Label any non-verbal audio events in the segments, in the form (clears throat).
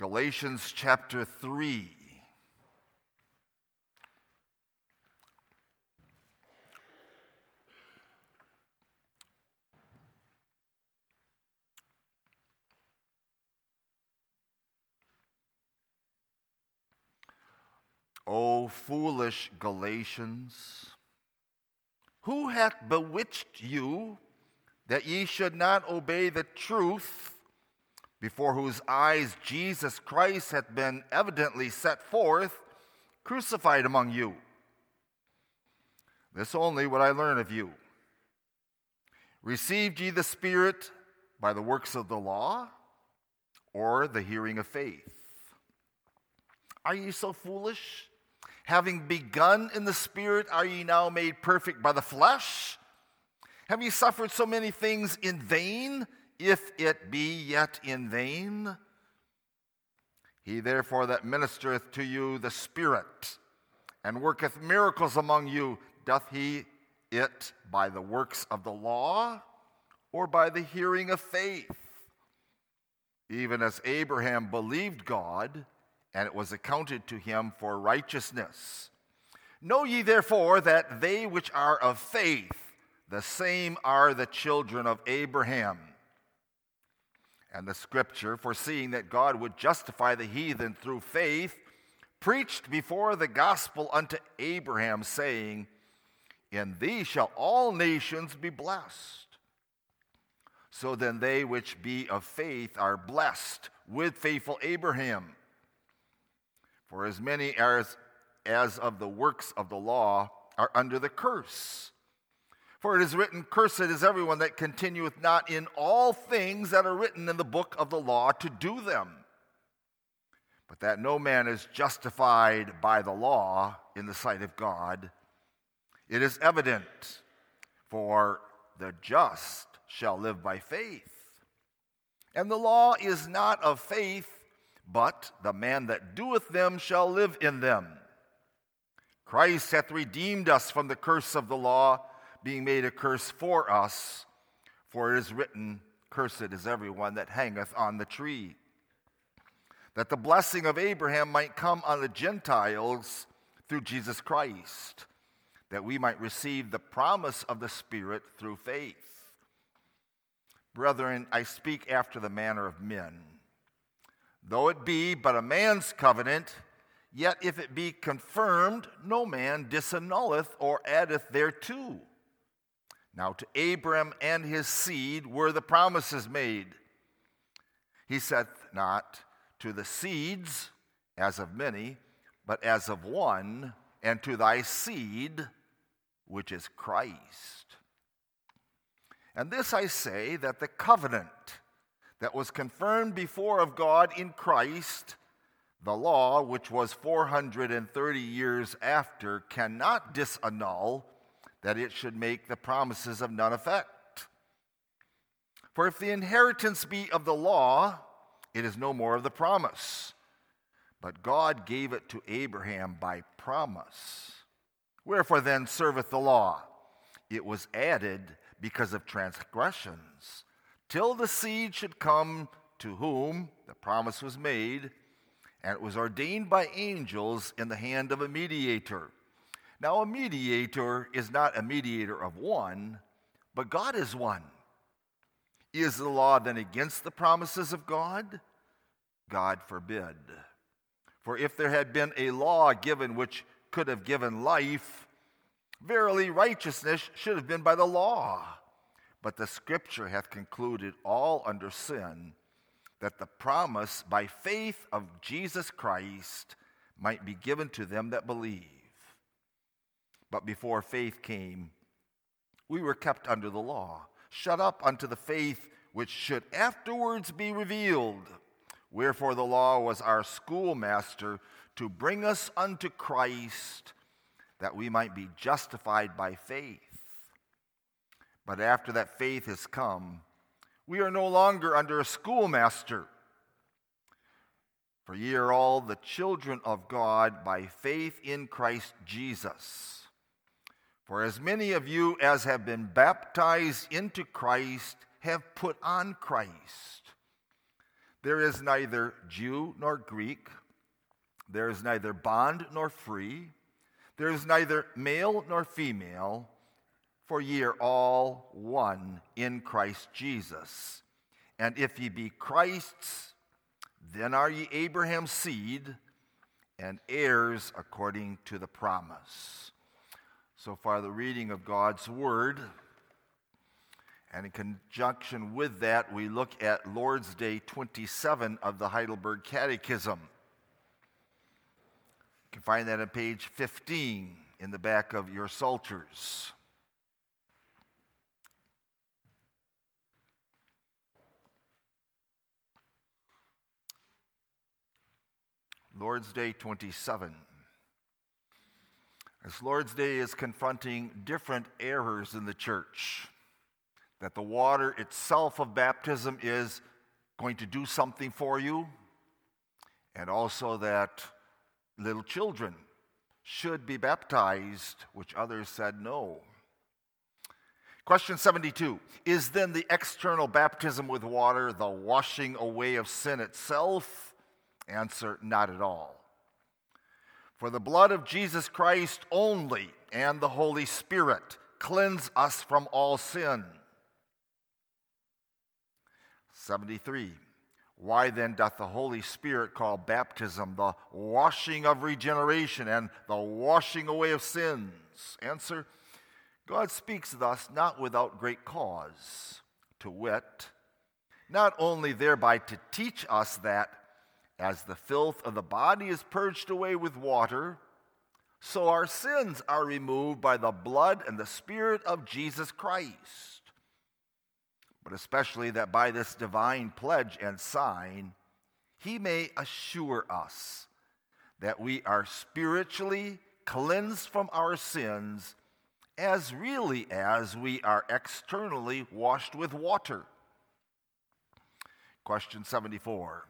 Galatians chapter 3. O foolish Galatians, who hath bewitched you that ye should not obey the truth, before whose eyes Jesus Christ hath been evidently set forth, crucified among you? This only would I learn of you. Received ye the Spirit by the works of the law, or the hearing of faith? Are ye so foolish? Having begun in the Spirit, are ye now made perfect by the flesh? Have ye suffered so many things in vain, if it be yet in vain? He therefore that ministereth to you the Spirit, and worketh miracles among you, doth he it by the works of the law, or by the hearing of faith? Even as Abraham believed God, and it was accounted to him for righteousness. Know ye therefore that they which are of faith, the same are the children of Abraham. And the scripture, foreseeing that God would justify the heathen through faith, preached before the gospel unto Abraham, saying, In thee shall all nations be blessed. So then they which be of faith are blessed with faithful Abraham. For as many as, as of the works of the law are under the curse. For it is written, Cursed is everyone that continueth not in all things that are written in the book of the law to do them. But that no man is justified by the law in the sight of God, it is evident, for the just shall live by faith. And the law is not of faith but the man that doeth them shall live in them. Christ hath redeemed us from the curse of the law, being made a curse for us. For it is written, Cursed is everyone that hangeth on the tree. That the blessing of Abraham might come on the Gentiles through Jesus Christ, that we might receive the promise of the Spirit through faith. Brethren, I speak after the manner of men. Though it be but a man's covenant, yet if it be confirmed, no man disannulleth or addeth thereto. Now to Abram and his seed were the promises made. He saith not to the seeds as of many, but as of one, and to thy seed, which is Christ. And this I say that the covenant that was confirmed before of God in Christ, the law, which was 430 years after, cannot disannul that it should make the promises of none effect. For if the inheritance be of the law, it is no more of the promise. But God gave it to Abraham by promise. Wherefore then serveth the law? It was added because of transgressions till the seed should come to whom the promise was made, and it was ordained by angels in the hand of a mediator. Now, a mediator is not a mediator of one, but God is one. Is the law then against the promises of God? God forbid. For if there had been a law given which could have given life, verily righteousness should have been by the law. But the scripture hath concluded all under sin, that the promise by faith of Jesus Christ might be given to them that believe. But before faith came, we were kept under the law, shut up unto the faith which should afterwards be revealed. Wherefore the law was our schoolmaster to bring us unto Christ, that we might be justified by faith. But after that faith has come, we are no longer under a schoolmaster. For ye are all the children of God by faith in Christ Jesus. For as many of you as have been baptized into Christ have put on Christ. There is neither Jew nor Greek, there is neither bond nor free, there is neither male nor female, for ye are all one in Christ Jesus. And if ye be Christ's, then are ye Abraham's seed and heirs according to the promise. So far, the reading of God's Word. And in conjunction with that, we look at Lord's Day 27 of the Heidelberg Catechism. You can find that on page 15 in the back of your Psalters. Lord's Day 27. As Lord's Day is confronting different errors in the church, that the water itself of baptism is going to do something for you, and also that little children should be baptized, which others said no. Question 72 Is then the external baptism with water the washing away of sin itself? Answer Not at all. For the blood of Jesus Christ only and the Holy Spirit cleanse us from all sin. 73. Why then doth the Holy Spirit call baptism the washing of regeneration and the washing away of sins? Answer God speaks thus not without great cause, to wit, not only thereby to teach us that as the filth of the body is purged away with water, so our sins are removed by the blood and the Spirit of Jesus Christ. But especially that by this divine pledge and sign, he may assure us that we are spiritually cleansed from our sins as really as we are externally washed with water. Question 74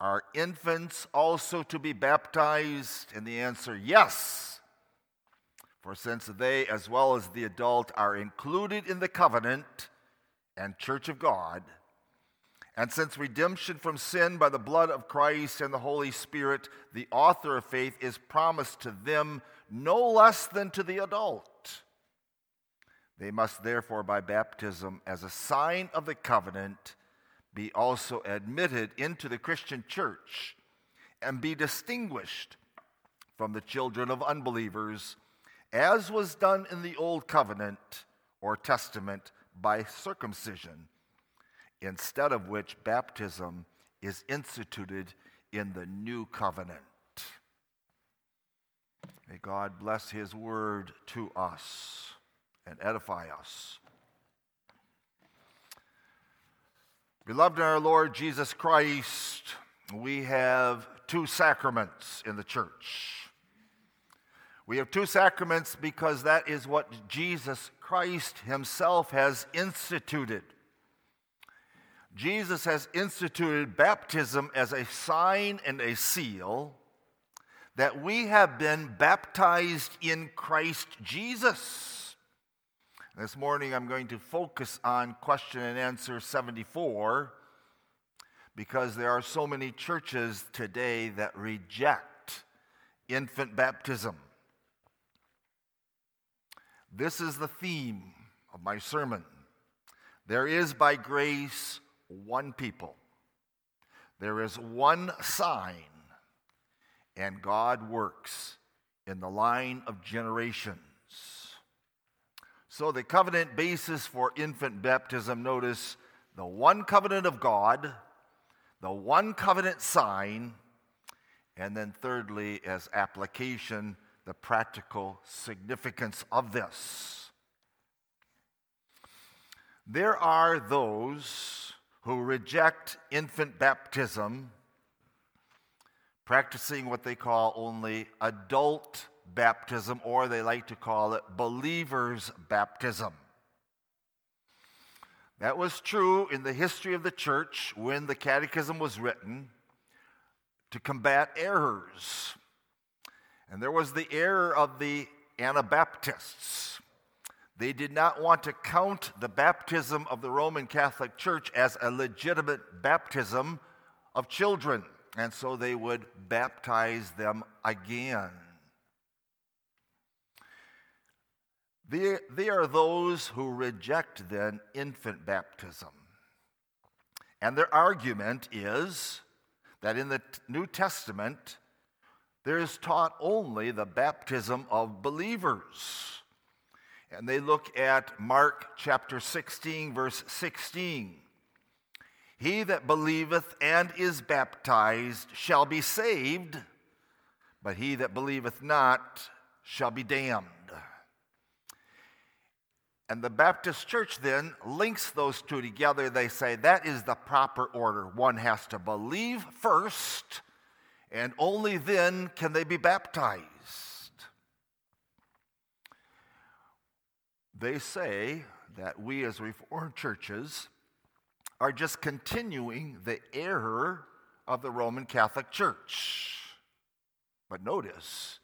are infants also to be baptized? And the answer, yes. For since they, as well as the adult, are included in the covenant and church of God, and since redemption from sin by the blood of Christ and the Holy Spirit, the author of faith, is promised to them no less than to the adult. They must therefore, by baptism, as a sign of the covenant, be also admitted into the Christian church and be distinguished from the children of unbelievers, as was done in the Old Covenant or Testament by circumcision, instead of which baptism is instituted in the New Covenant. May God bless His word to us and edify us. Beloved in our Lord Jesus Christ, we have two sacraments in the church. We have two sacraments because that is what Jesus Christ Himself has instituted. Jesus has instituted baptism as a sign and a seal that we have been baptized in Christ Jesus. This morning I'm going to focus on question and answer 74 because there are so many churches today that reject infant baptism. This is the theme of my sermon. There is by grace one people, there is one sign, and God works in the line of generations. So, the covenant basis for infant baptism notice the one covenant of God, the one covenant sign, and then, thirdly, as application, the practical significance of this. There are those who reject infant baptism, practicing what they call only adult baptism, or they like to call it believer's baptism. That was true in the history of the church when the catechism was written to combat errors. And there was the error of the Anabaptists. They did not want to count the baptism of the Roman Catholic Church as a legitimate baptism of children, and so they would baptize them again. They, are those who reject then infant baptism. And their argument is that in the New Testament, there is taught only the baptism of believers. And they look at Mark chapter 16, verse 16. He that believeth and is baptized shall be saved, but he that believeth not shall be damned. And the Baptist church then links those two together. They say that is the proper order. One has to believe first, and only then can they be baptized. They say that we as Reformed churches are just continuing the error of the Roman Catholic Church. But notice,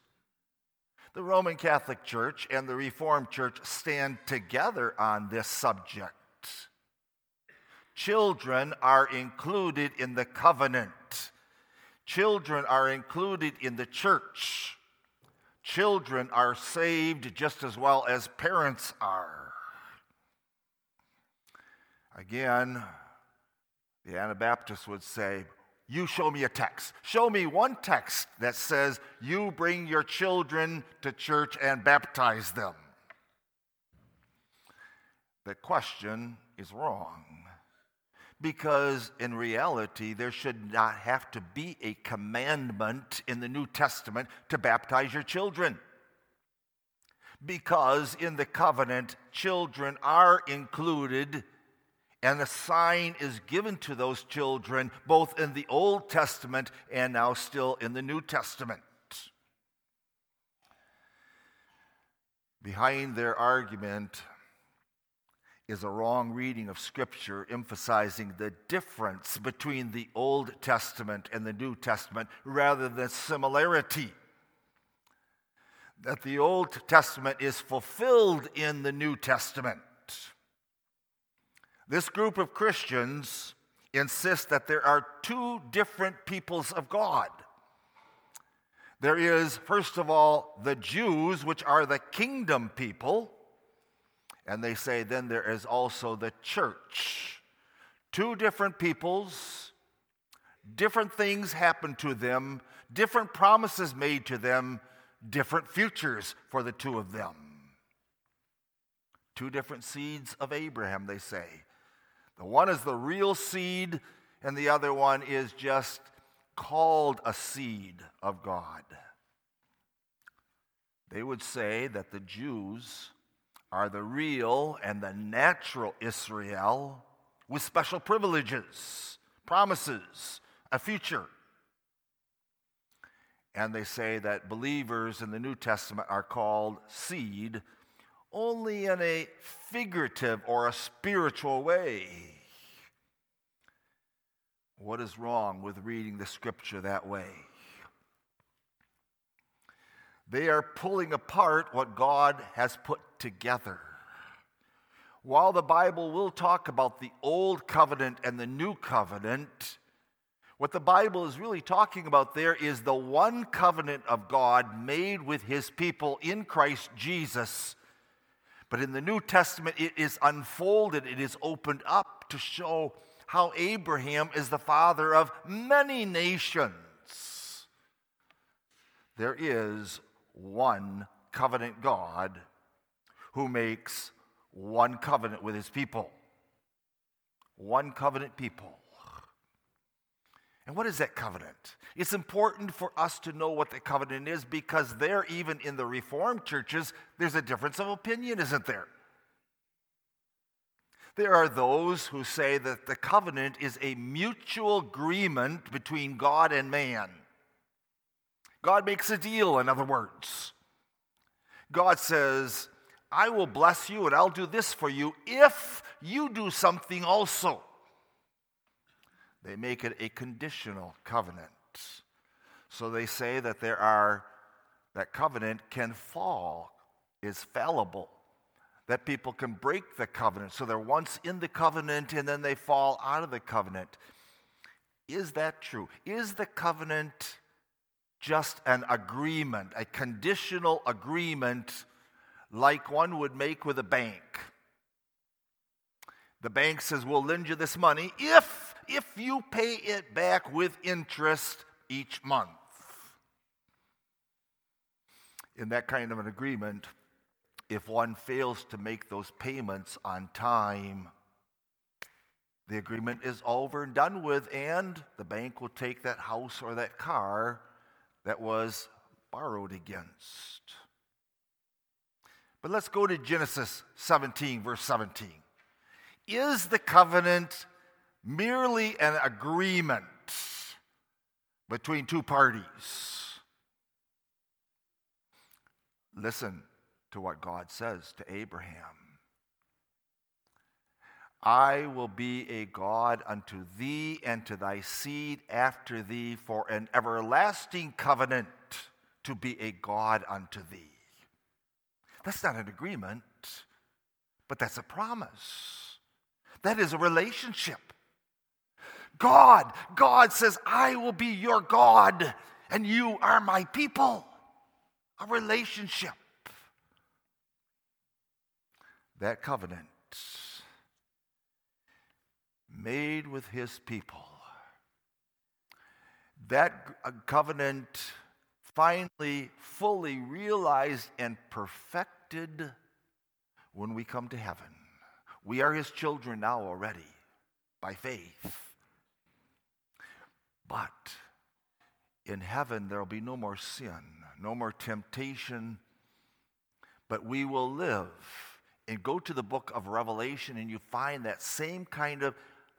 the Roman Catholic Church and the Reformed Church stand together on this subject. Children are included in the covenant. Children are included in the church. Children are saved just as well as parents are. Again, the Anabaptists would say, you show me a text. Show me one text that says you bring your children to church and baptize them. The question is wrong because in reality, there should not have to be a commandment in the New Testament to baptize your children. Because in the covenant, children are included and a sign is given to those children both in the Old Testament and now still in the New Testament. Behind their argument is a wrong reading of Scripture emphasizing the difference between the Old Testament and the New Testament rather than similarity. That the Old Testament is fulfilled in the New Testament. This group of Christians insists that there are two different peoples of God. There is, first of all, the Jews, which are the kingdom people. And they say then there is also the church. Two different peoples, different things happen to them, different promises made to them, different futures for the two of them. Two different seeds of Abraham, they say. The one is the real seed, and the other one is just called a seed of God. They would say that the Jews are the real and the natural Israel with special privileges, promises, a future. And they say that believers in the New Testament are called seed only in a figurative or a spiritual way. What is wrong with reading the scripture that way? They are pulling apart what God has put together. While the Bible will talk about the old covenant and the new covenant, what the Bible is really talking about there is the one covenant of God made with his people in Christ Jesus but in the New Testament, it is unfolded, it is opened up to show how Abraham is the father of many nations. There is one covenant God who makes one covenant with his people. One covenant people. And what is that covenant? It's important for us to know what the covenant is because there, even in the Reformed churches, there's a difference of opinion, isn't there? There are those who say that the covenant is a mutual agreement between God and man. God makes a deal, in other words. God says, I will bless you and I'll do this for you if you do something also. They make it a conditional covenant. So they say that there are that covenant can fall, is fallible. That people can break the covenant. So they're once in the covenant and then they fall out of the covenant. Is that true? Is the covenant just an agreement, a conditional agreement like one would make with a bank? The bank says, We'll lend you this money if, if you pay it back with interest each month. In that kind of an agreement, if one fails to make those payments on time, the agreement is over and done with, and the bank will take that house or that car that was borrowed against. But let's go to Genesis 17, verse 17. Is the covenant merely an agreement between two parties? Listen to what God says to Abraham. I will be a God unto thee and to thy seed after thee for an everlasting covenant to be a God unto thee. That's not an agreement, but that's a promise. That is a relationship. God, God says, I will be your God and you are my people. A relationship. That covenant made with his people. That uh, covenant finally fully realized and perfected when we come to heaven. We are his children now already by faith. But in heaven, there will be no more sin, no more temptation, but we will live. And go to the book of Revelation, and you find that same kind of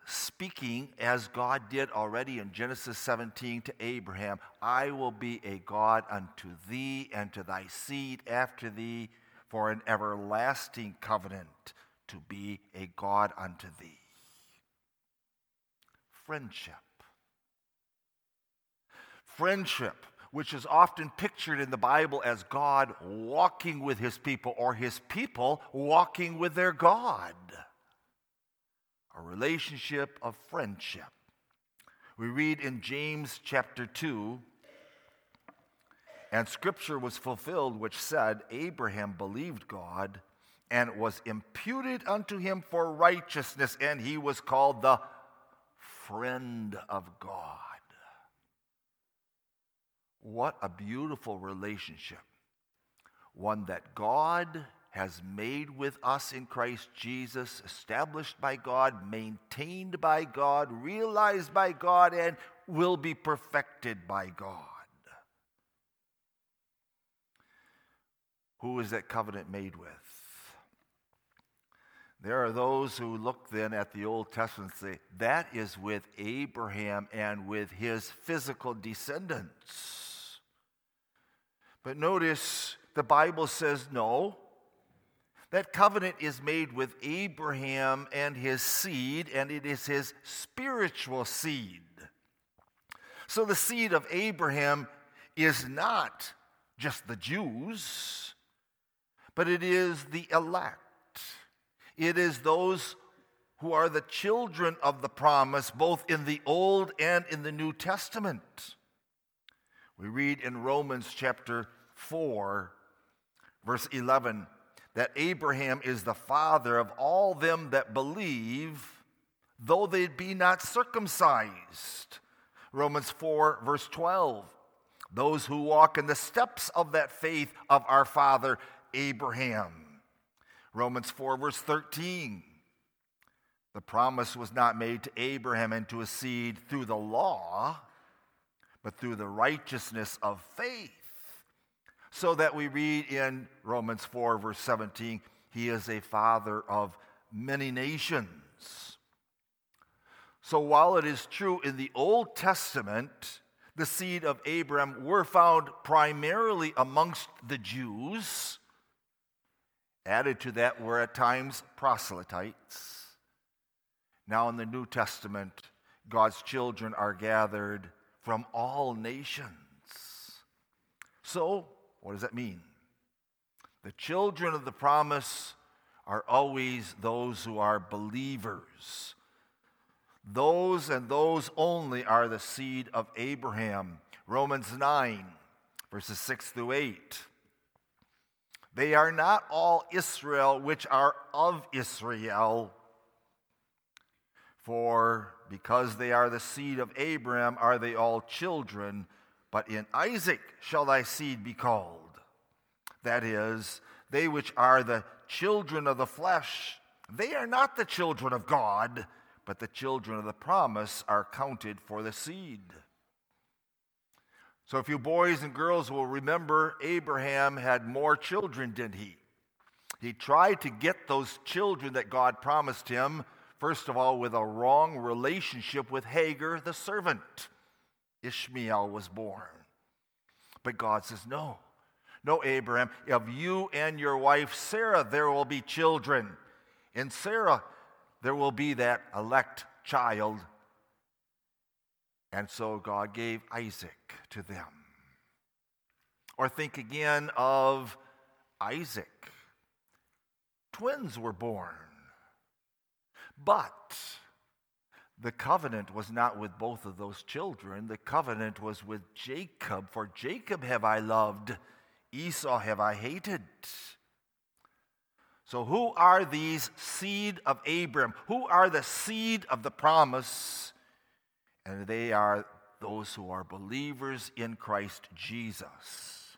speaking as God did already in Genesis 17 to Abraham I will be a God unto thee and to thy seed after thee for an everlasting covenant to be a God unto thee. Friendship. Friendship, which is often pictured in the Bible as God walking with his people or his people walking with their God a relationship of friendship. We read in James chapter 2, and scripture was fulfilled, which said, Abraham believed God, and was imputed unto him for righteousness, and he was called the friend of God. What a beautiful relationship. One that God has made with us in Christ Jesus, established by God, maintained by God, realized by God, and will be perfected by God. Who is that covenant made with? There are those who look then at the Old Testament and say, that is with Abraham and with his physical descendants. But notice the Bible says, no, that covenant is made with Abraham and his seed, and it is his spiritual seed. So the seed of Abraham is not just the Jews, but it is the elect. It is those who are the children of the promise, both in the Old and in the New Testament. We read in Romans chapter 4, verse 11 that Abraham is the father of all them that believe, though they be not circumcised. Romans 4, verse 12. Those who walk in the steps of that faith of our father Abraham. Romans 4, verse 13. The promise was not made to Abraham and to his seed through the law, but through the righteousness of faith so that we read in Romans 4, verse 17, he is a father of many nations. So while it is true in the Old Testament, the seed of Abraham were found primarily amongst the Jews, added to that were at times proselytes. Now in the New Testament, God's children are gathered from all nations. So, what does that mean? The children of the promise are always those who are believers. Those and those only are the seed of Abraham. Romans 9, verses 6 through 8. They are not all Israel which are of Israel. For because they are the seed of Abraham, are they all children, but in Isaac shall thy seed be called. That is, they which are the children of the flesh, they are not the children of God, but the children of the promise are counted for the seed. So, if you boys and girls will remember, Abraham had more children, didn't he? He tried to get those children that God promised him, first of all, with a wrong relationship with Hagar, the servant. Ishmael was born. But God says, No, no, Abraham, of you and your wife Sarah there will be children. In Sarah there will be that elect child. And so God gave Isaac to them. Or think again of Isaac. Twins were born. But the covenant was not with both of those children. The covenant was with Jacob. For Jacob have I loved, Esau have I hated. So, who are these seed of Abram? Who are the seed of the promise? And they are those who are believers in Christ Jesus.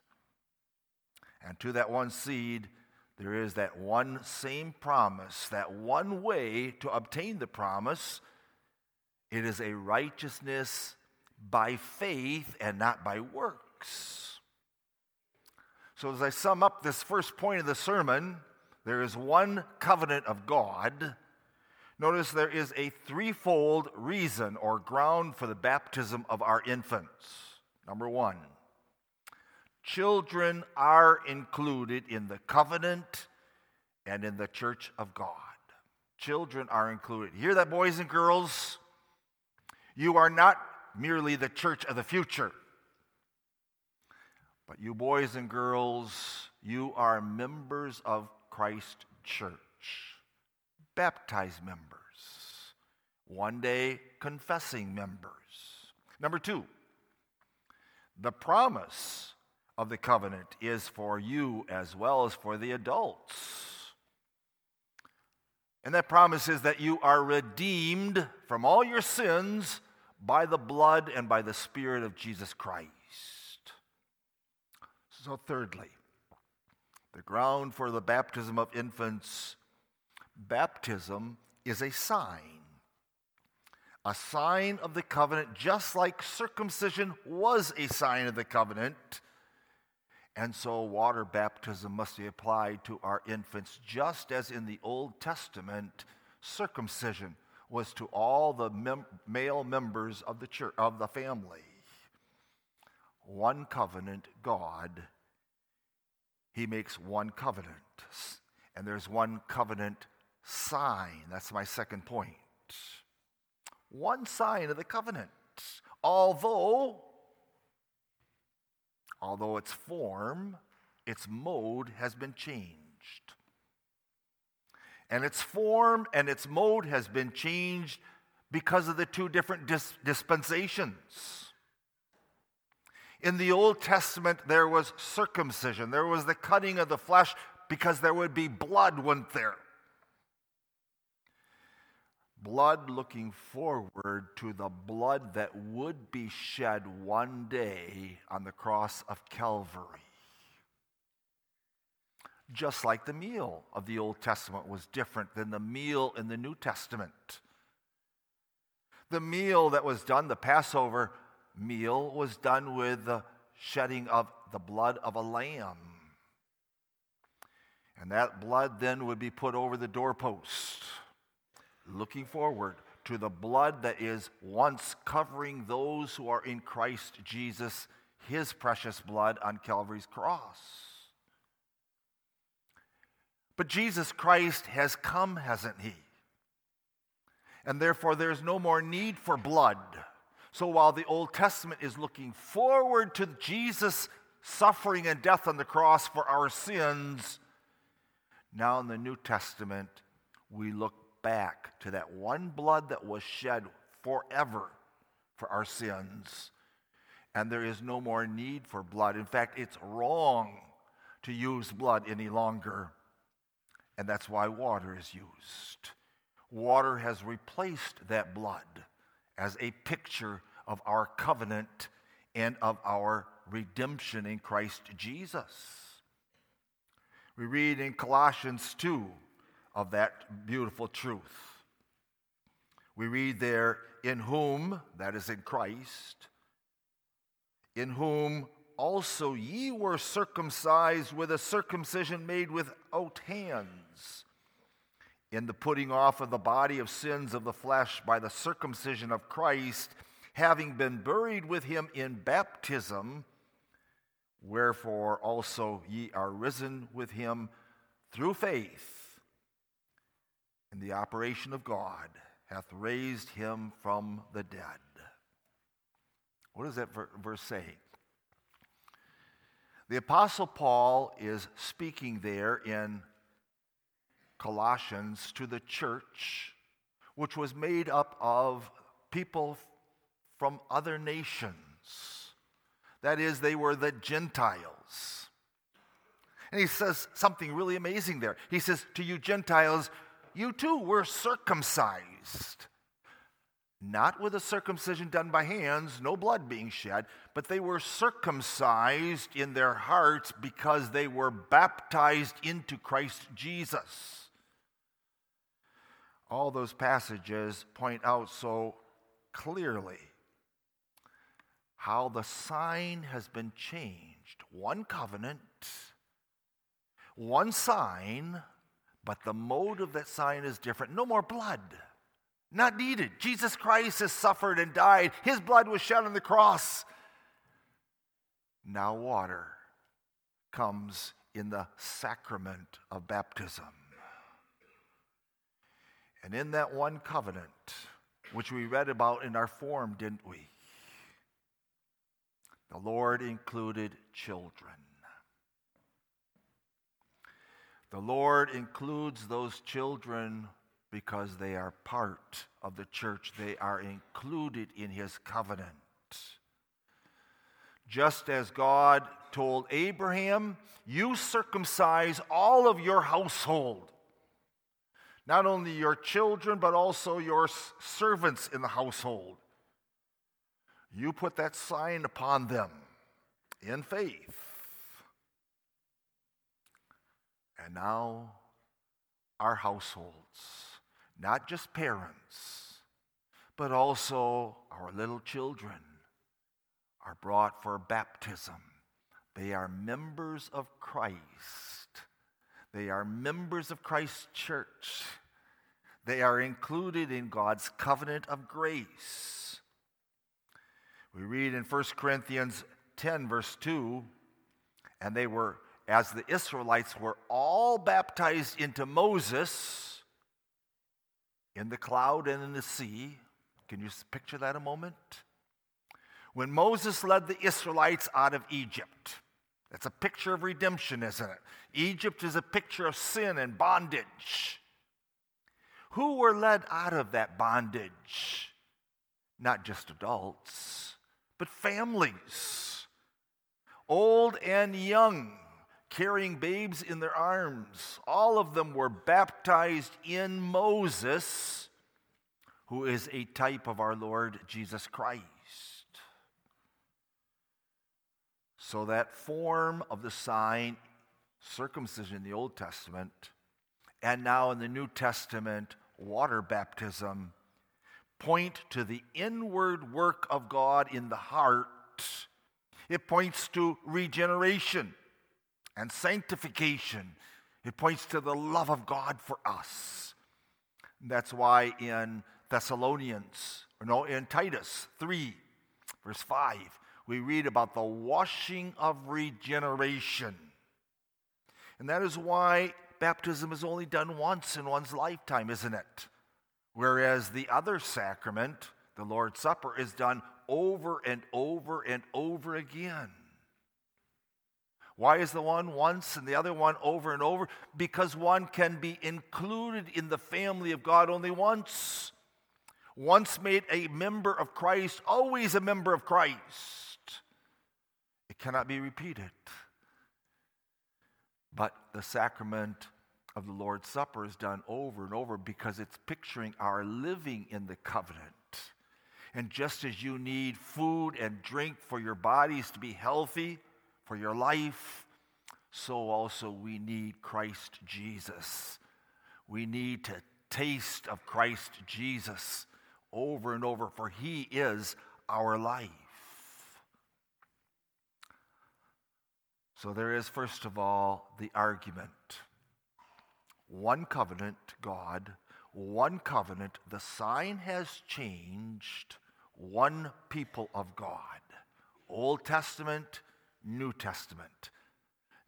And to that one seed, there is that one same promise, that one way to obtain the promise. It is a righteousness by faith and not by works. So, as I sum up this first point of the sermon, there is one covenant of God. Notice there is a threefold reason or ground for the baptism of our infants. Number one, children are included in the covenant and in the church of God. Children are included. hear that, boys and girls? You are not merely the church of the future. But you boys and girls, you are members of Christ Church. Baptized members. One day, confessing members. Number two, the promise of the covenant is for you as well as for the adults. And that promise is that you are redeemed from all your sins by the blood and by the Spirit of Jesus Christ. So, thirdly, the ground for the baptism of infants, baptism is a sign. A sign of the covenant, just like circumcision was a sign of the covenant. And so, water baptism must be applied to our infants, just as in the Old Testament, circumcision was to all the mem- male members of the church, of the family. One covenant, God he makes one covenant. And there's one covenant sign. That's my second point. One sign of the covenant. Although, although its form, its mode has been changed. And its form and its mode has been changed because of the two different dis- dispensations. In the Old Testament, there was circumcision, there was the cutting of the flesh because there would be blood, wouldn't there? Blood looking forward to the blood that would be shed one day on the cross of Calvary. Just like the meal of the Old Testament was different than the meal in the New Testament. The meal that was done, the Passover, meal was done with the shedding of the blood of a lamb. And that blood then would be put over the doorpost, looking forward to the blood that is once covering those who are in Christ Jesus, his precious blood on Calvary's cross. But Jesus Christ has come, hasn't he? And therefore, there's no more need for blood. So while the Old Testament is looking forward to Jesus' suffering and death on the cross for our sins, now in the New Testament, we look back to that one blood that was shed forever for our sins. And there is no more need for blood. In fact, it's wrong to use blood any longer. And that's why water is used. Water has replaced that blood as a picture of our covenant and of our redemption in Christ Jesus. We read in Colossians 2 of that beautiful truth. We read there, in whom, that is in Christ, in whom also ye were circumcised with a circumcision made without hands, in the putting off of the body of sins of the flesh by the circumcision of Christ, having been buried with him in baptism Wherefore also ye are risen with him through faith in the operation of God, hath raised him from the dead. What does that verse say? The Apostle Paul is speaking there in Colossians to the church, which was made up of people from other nations that is, they were the Gentiles. And he says something really amazing there. He says, To you Gentiles, you too were circumcised. Not with a circumcision done by hands, no blood being shed, but they were circumcised in their hearts because they were baptized into Christ Jesus. All those passages point out so clearly how the sign has been changed. One covenant, one sign, but the mode of that sign is different. No more blood. Not needed. Jesus Christ has suffered and died. His blood was shed on the cross. Now, water comes in the sacrament of baptism. And in that one covenant, which we read about in our form, didn't we? The Lord included children. The Lord includes those children because they are part of the church, they are included in his covenant. Just as God told Abraham, You circumcise all of your household. Not only your children, but also your servants in the household. You put that sign upon them in faith. And now, our households, not just parents, but also our little children, are brought for baptism. They are members of Christ. They are members of Christ's church. They are included in God's covenant of grace. We read in 1 Corinthians 10, verse 2, and they were, as the Israelites were all baptized into Moses in the cloud and in the sea. Can you picture that a moment? When Moses led the Israelites out of Egypt, that's a picture of redemption, isn't it? Egypt is a picture of sin and bondage. Who were led out of that bondage? Not just adults but families, old and young, carrying babes in their arms. All of them were baptized in Moses, who is a type of our Lord Jesus Christ. So, that form of the sign, circumcision in the Old Testament, and now in the New Testament, water baptism point to the inward work of God in the heart. It points to regeneration and sanctification. It points to the love of God for us. That's why in Thessalonians, or no, in Titus 3, verse 5, we read about the washing of regeneration. And that is why baptism is only done once in one's lifetime, isn't it? Whereas the other sacrament, the Lord's Supper, is done over and over and over again. Why is the one once and the other one over and over? Because one can be included in the family of God only once. Once made a member of Christ, always a member of Christ. It cannot be repeated. But the sacrament of the Lord's Supper is done over and over because it's picturing our living in the covenant. And just as you need food and drink for your bodies to be healthy, for your life, so also we need Christ Jesus. We need to taste of Christ Jesus over and over, for he is our life. So there is, first of all, the argument one covenant, God, one covenant, the sign has changed, one people of God. Old Testament, New Testament.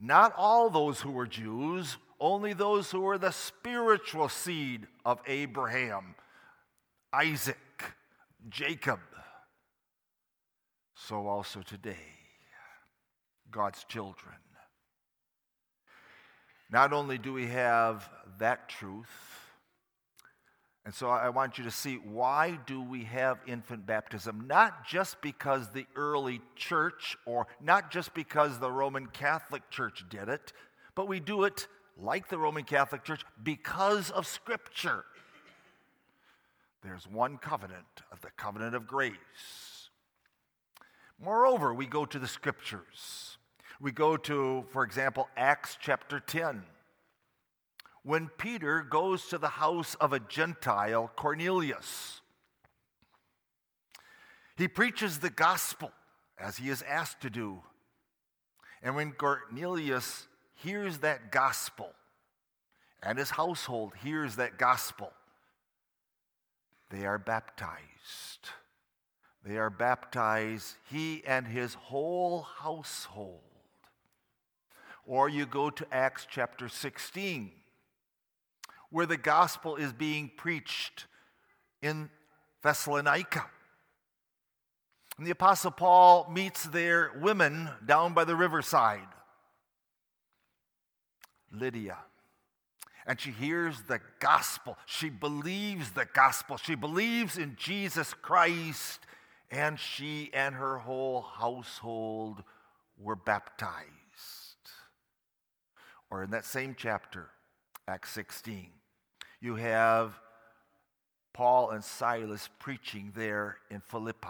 Not all those who were Jews, only those who were the spiritual seed of Abraham, Isaac, Jacob. So also today, God's children. Not only do we have that truth, and so I want you to see why do we have infant baptism? Not just because the early church or not just because the Roman Catholic Church did it, but we do it like the Roman Catholic Church because of Scripture. There's one covenant, of the covenant of grace. Moreover, we go to the Scriptures. We go to, for example, Acts chapter 10 when Peter goes to the house of a Gentile, Cornelius. He preaches the gospel as he is asked to do. And when Cornelius hears that gospel, and his household hears that gospel, they are baptized. They are baptized, he and his whole household. Or you go to Acts chapter 16 where the gospel is being preached in Thessalonica. And the Apostle Paul meets there women down by the riverside. Lydia. And she hears the gospel. She believes the gospel. She believes in Jesus Christ. And she and her whole household were baptized. Or in that same chapter, Acts 16. You have Paul and Silas preaching there in Philippi.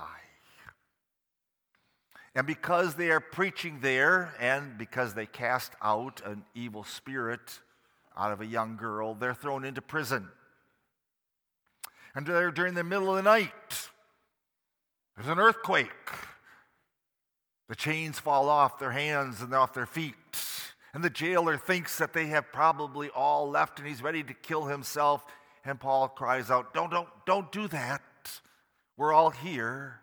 And because they are preaching there, and because they cast out an evil spirit out of a young girl, they're thrown into prison. And they're during the middle of the night. There's an earthquake. The chains fall off their hands and off their feet. And the jailer thinks that they have probably all left and he's ready to kill himself. And Paul cries out, Don't, don't, don't do that. We're all here.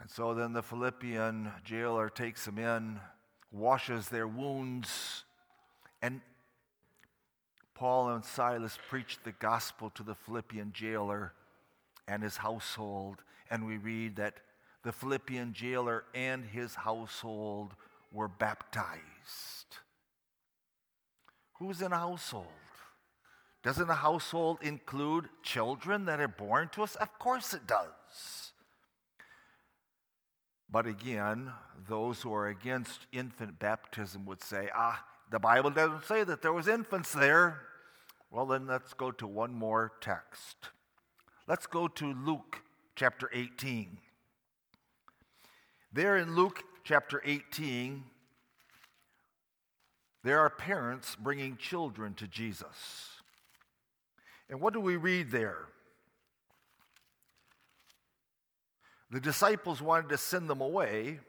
And so then the Philippian jailer takes them in, washes their wounds, and Paul and Silas preach the gospel to the Philippian jailer and his household. And we read that the Philippian jailer and his household were baptized. Who's in a household? Doesn't a household include children that are born to us? Of course it does. But again, those who are against infant baptism would say, ah, the Bible doesn't say that there was infants there. Well, then let's go to one more text. Let's go to Luke chapter 18. There in Luke chapter 18, there are parents bringing children to Jesus. And what do we read there? The disciples wanted to send them away,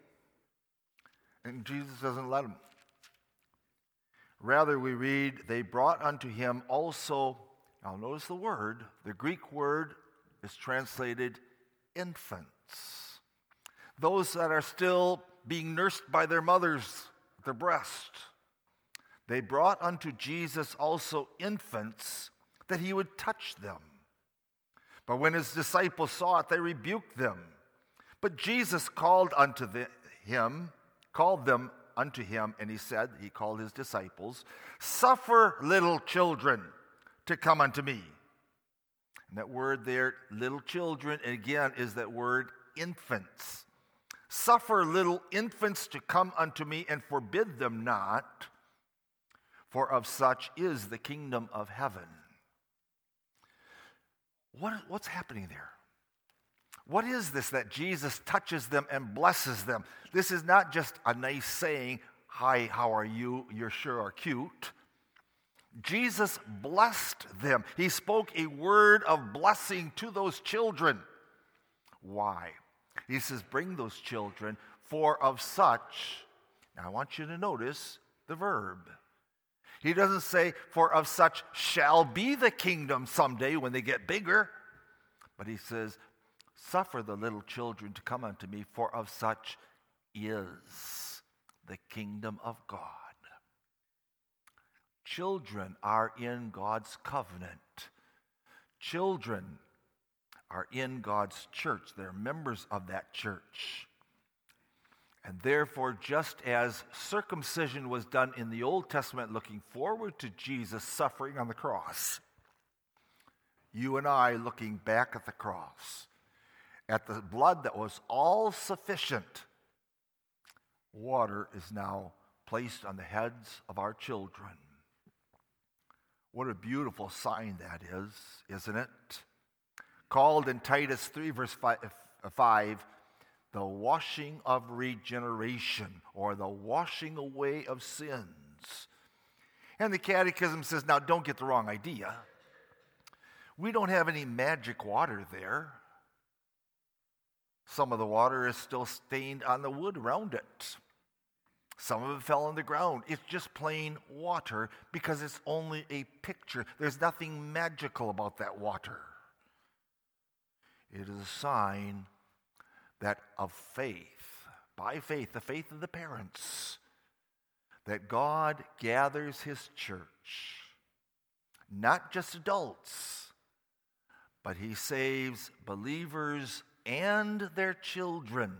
and Jesus doesn't let them. Rather, we read, they brought unto him also, now notice the word, the Greek word is translated infants. Those that are still being nursed by their mothers, their breast. They brought unto Jesus also infants that he would touch them. But when his disciples saw it, they rebuked them. But Jesus called unto the, him, called them unto him, and he said, He called his disciples, Suffer little children to come unto me. And that word there, little children, again, is that word infants. Suffer little infants to come unto me, and forbid them not, for of such is the kingdom of heaven. What, what's happening there? What is this that Jesus touches them and blesses them? This is not just a nice saying, Hi, how are you? You sure are cute. Jesus blessed them. He spoke a word of blessing to those children. Why? He says, Bring those children, for of such, now I want you to notice the verb. He doesn't say, For of such shall be the kingdom someday when they get bigger. But he says, Suffer the little children to come unto me, for of such is the kingdom of God. Children are in God's covenant. Children are in God's church. They're members of that church. And therefore, just as circumcision was done in the Old Testament, looking forward to Jesus suffering on the cross, you and I looking back at the cross, at the blood that was all sufficient, water is now placed on the heads of our children. What a beautiful sign that is, isn't it? Called in Titus 3, verse uh, 5, the washing of regeneration or the washing away of sins. And the Catechism says, now don't get the wrong idea. We don't have any magic water there. Some of the water is still stained on the wood around it. Some of it fell on the ground. It's just plain water because it's only a picture. There's nothing magical about that water. It is a sign that of faith, by faith, the faith of the parents, that God gathers his church, not just adults, but he saves believers and their children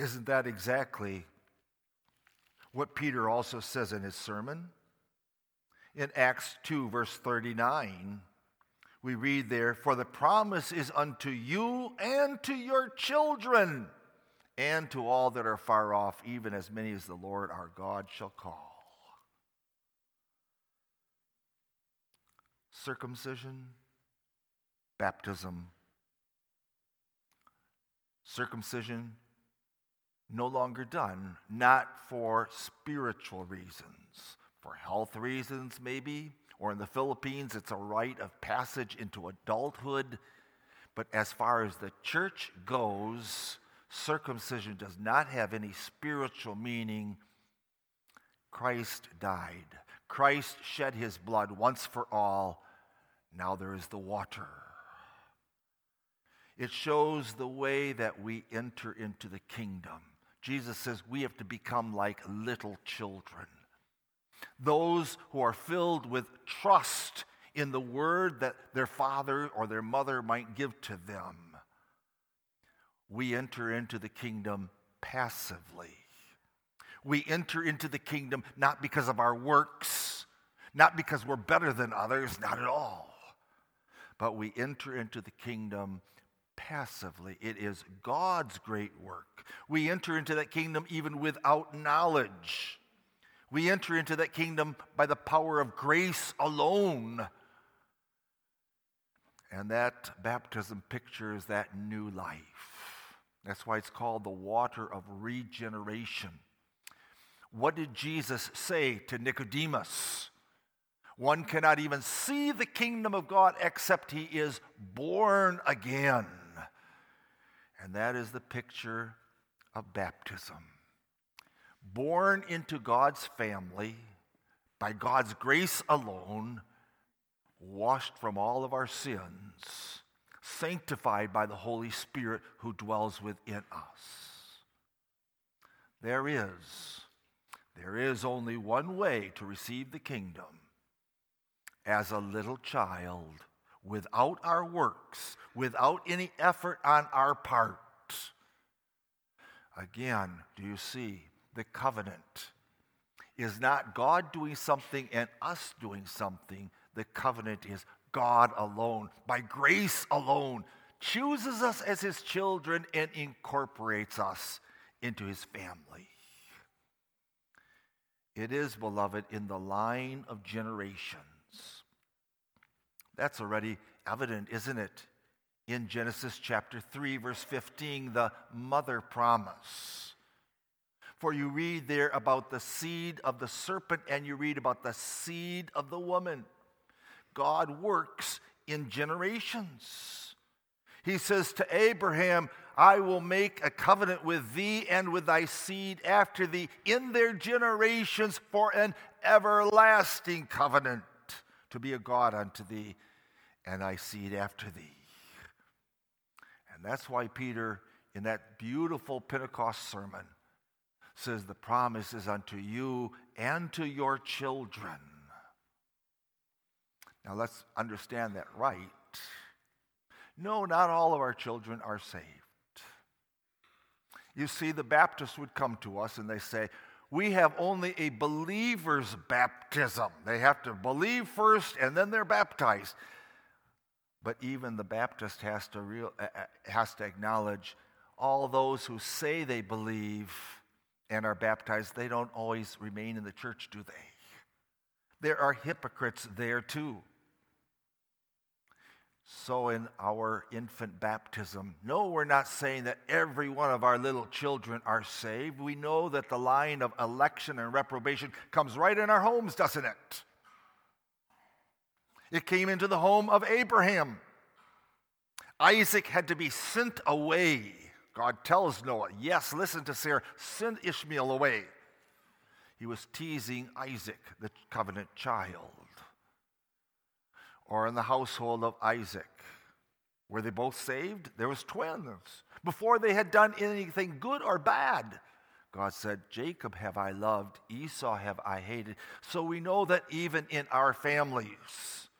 isn't that exactly what Peter also says in his sermon? In Acts 2, verse 39, we read there, For the promise is unto you and to your children and to all that are far off, even as many as the Lord our God shall call. Circumcision, baptism, circumcision, no longer done, not for spiritual reasons, for health reasons, maybe, or in the Philippines, it's a rite of passage into adulthood. But as far as the church goes, circumcision does not have any spiritual meaning. Christ died. Christ shed his blood once for all. Now there is the water. It shows the way that we enter into the kingdom. Jesus says we have to become like little children. Those who are filled with trust in the word that their father or their mother might give to them. We enter into the kingdom passively. We enter into the kingdom not because of our works, not because we're better than others, not at all. But we enter into the kingdom passively. It is God's great work. We enter into that kingdom even without knowledge. We enter into that kingdom by the power of grace alone. And that baptism pictures that new life. That's why it's called the water of regeneration. What did Jesus say to Nicodemus? One cannot even see the kingdom of God except he is born again. And that is the picture of baptism. Born into God's family by God's grace alone, washed from all of our sins, sanctified by the Holy Spirit who dwells within us. There is, there is only one way to receive the kingdom as a little child without our works, without any effort on our part. Again, do you see the covenant is not God doing something and us doing something. The covenant is God alone, by grace alone, chooses us as his children and incorporates us into his family. It is, beloved, in the line of generations. That's already evident, isn't it? In Genesis chapter 3, verse 15, the mother promise. For you read there about the seed of the serpent and you read about the seed of the woman. God works in generations. He says to Abraham, I will make a covenant with thee and with thy seed after thee in their generations for an everlasting covenant to be a God unto thee and thy seed after thee. And that's why Peter, in that beautiful Pentecost sermon, says, The promise is unto you and to your children. Now let's understand that right. No, not all of our children are saved. You see, the Baptists would come to us and they say, We have only a believer's baptism. They have to believe first and then they're baptized. But even the Baptist has to, real, uh, uh, has to acknowledge all those who say they believe and are baptized, they don't always remain in the church, do they? There are hypocrites there too. So, in our infant baptism, no, we're not saying that every one of our little children are saved. We know that the line of election and reprobation comes right in our homes, doesn't it? It came into the home of Abraham. Isaac had to be sent away God tells Noah, yes, listen to Sarah, send Ishmael away. He was teasing Isaac, the covenant child. Or in the household of Isaac, were they both saved? There was twins. Before they had done anything good or bad, God said, Jacob have I loved, Esau have I hated. So we know that even in our families,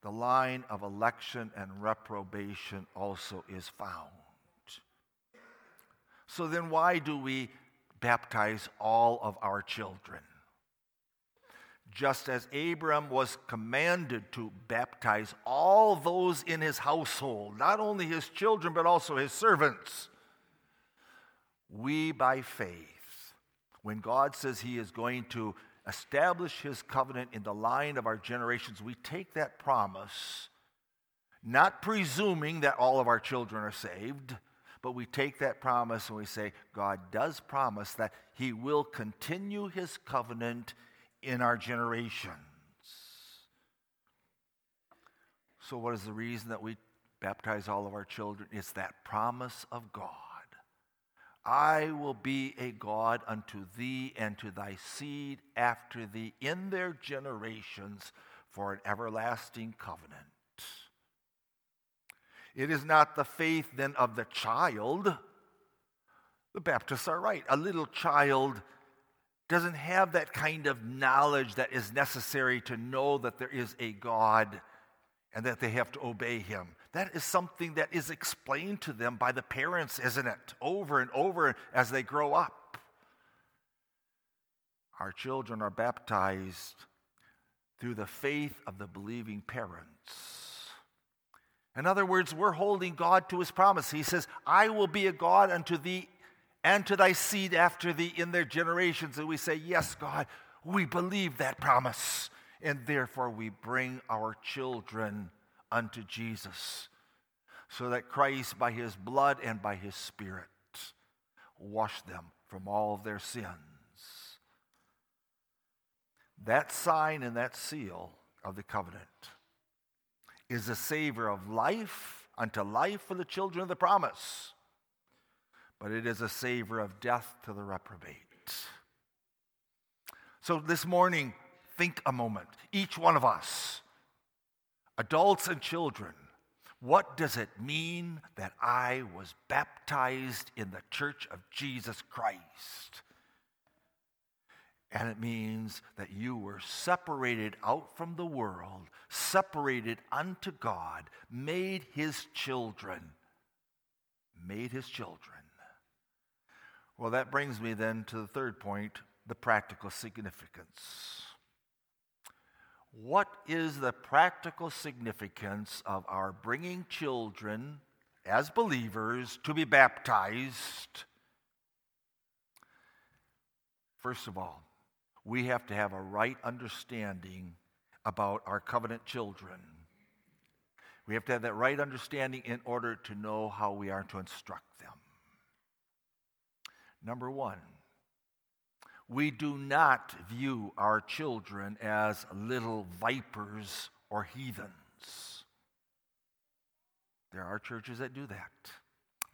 the line of election and reprobation also is found. So then, why do we baptize all of our children? Just as Abram was commanded to baptize all those in his household, not only his children, but also his servants, we by faith, when God says he is going to establish his covenant in the line of our generations, we take that promise, not presuming that all of our children are saved but we take that promise and we say, God does promise that He will continue His covenant in our generations. So, what is the reason that we baptize all of our children? It's that promise of God. I will be a God unto thee and to thy seed after thee in their generations for an everlasting covenant. It is not the faith then of the child. The Baptists are right. A little child doesn't have that kind of knowledge that is necessary to know that there is a God and that they have to obey him. That is something that is explained to them by the parents, isn't it? Over and over as they grow up. Our children are baptized through the faith of the believing parents. In other words, we're holding God to his promise. He says, I will be a God unto thee and to thy seed after thee in their generations. And we say, Yes, God, we believe that promise. And therefore, we bring our children unto Jesus so that Christ, by his blood and by his Spirit, wash them from all their sins. That sign and that seal of the covenant is a savor of life unto life for the children of the promise, but it is a savor of death to the reprobate. So this morning, think a moment, each one of us, adults and children, what does it mean that I was baptized in the church of Jesus Christ? And it means that you were separated out from the world, separated unto God, made his children. Made his children. Well, that brings me then to the third point the practical significance. What is the practical significance of our bringing children as believers to be baptized? First of all, we have to have a right understanding about our covenant children. We have to have that right understanding in order to know how we are to instruct them. Number one, we do not view our children as little vipers or heathens. There are churches that do that.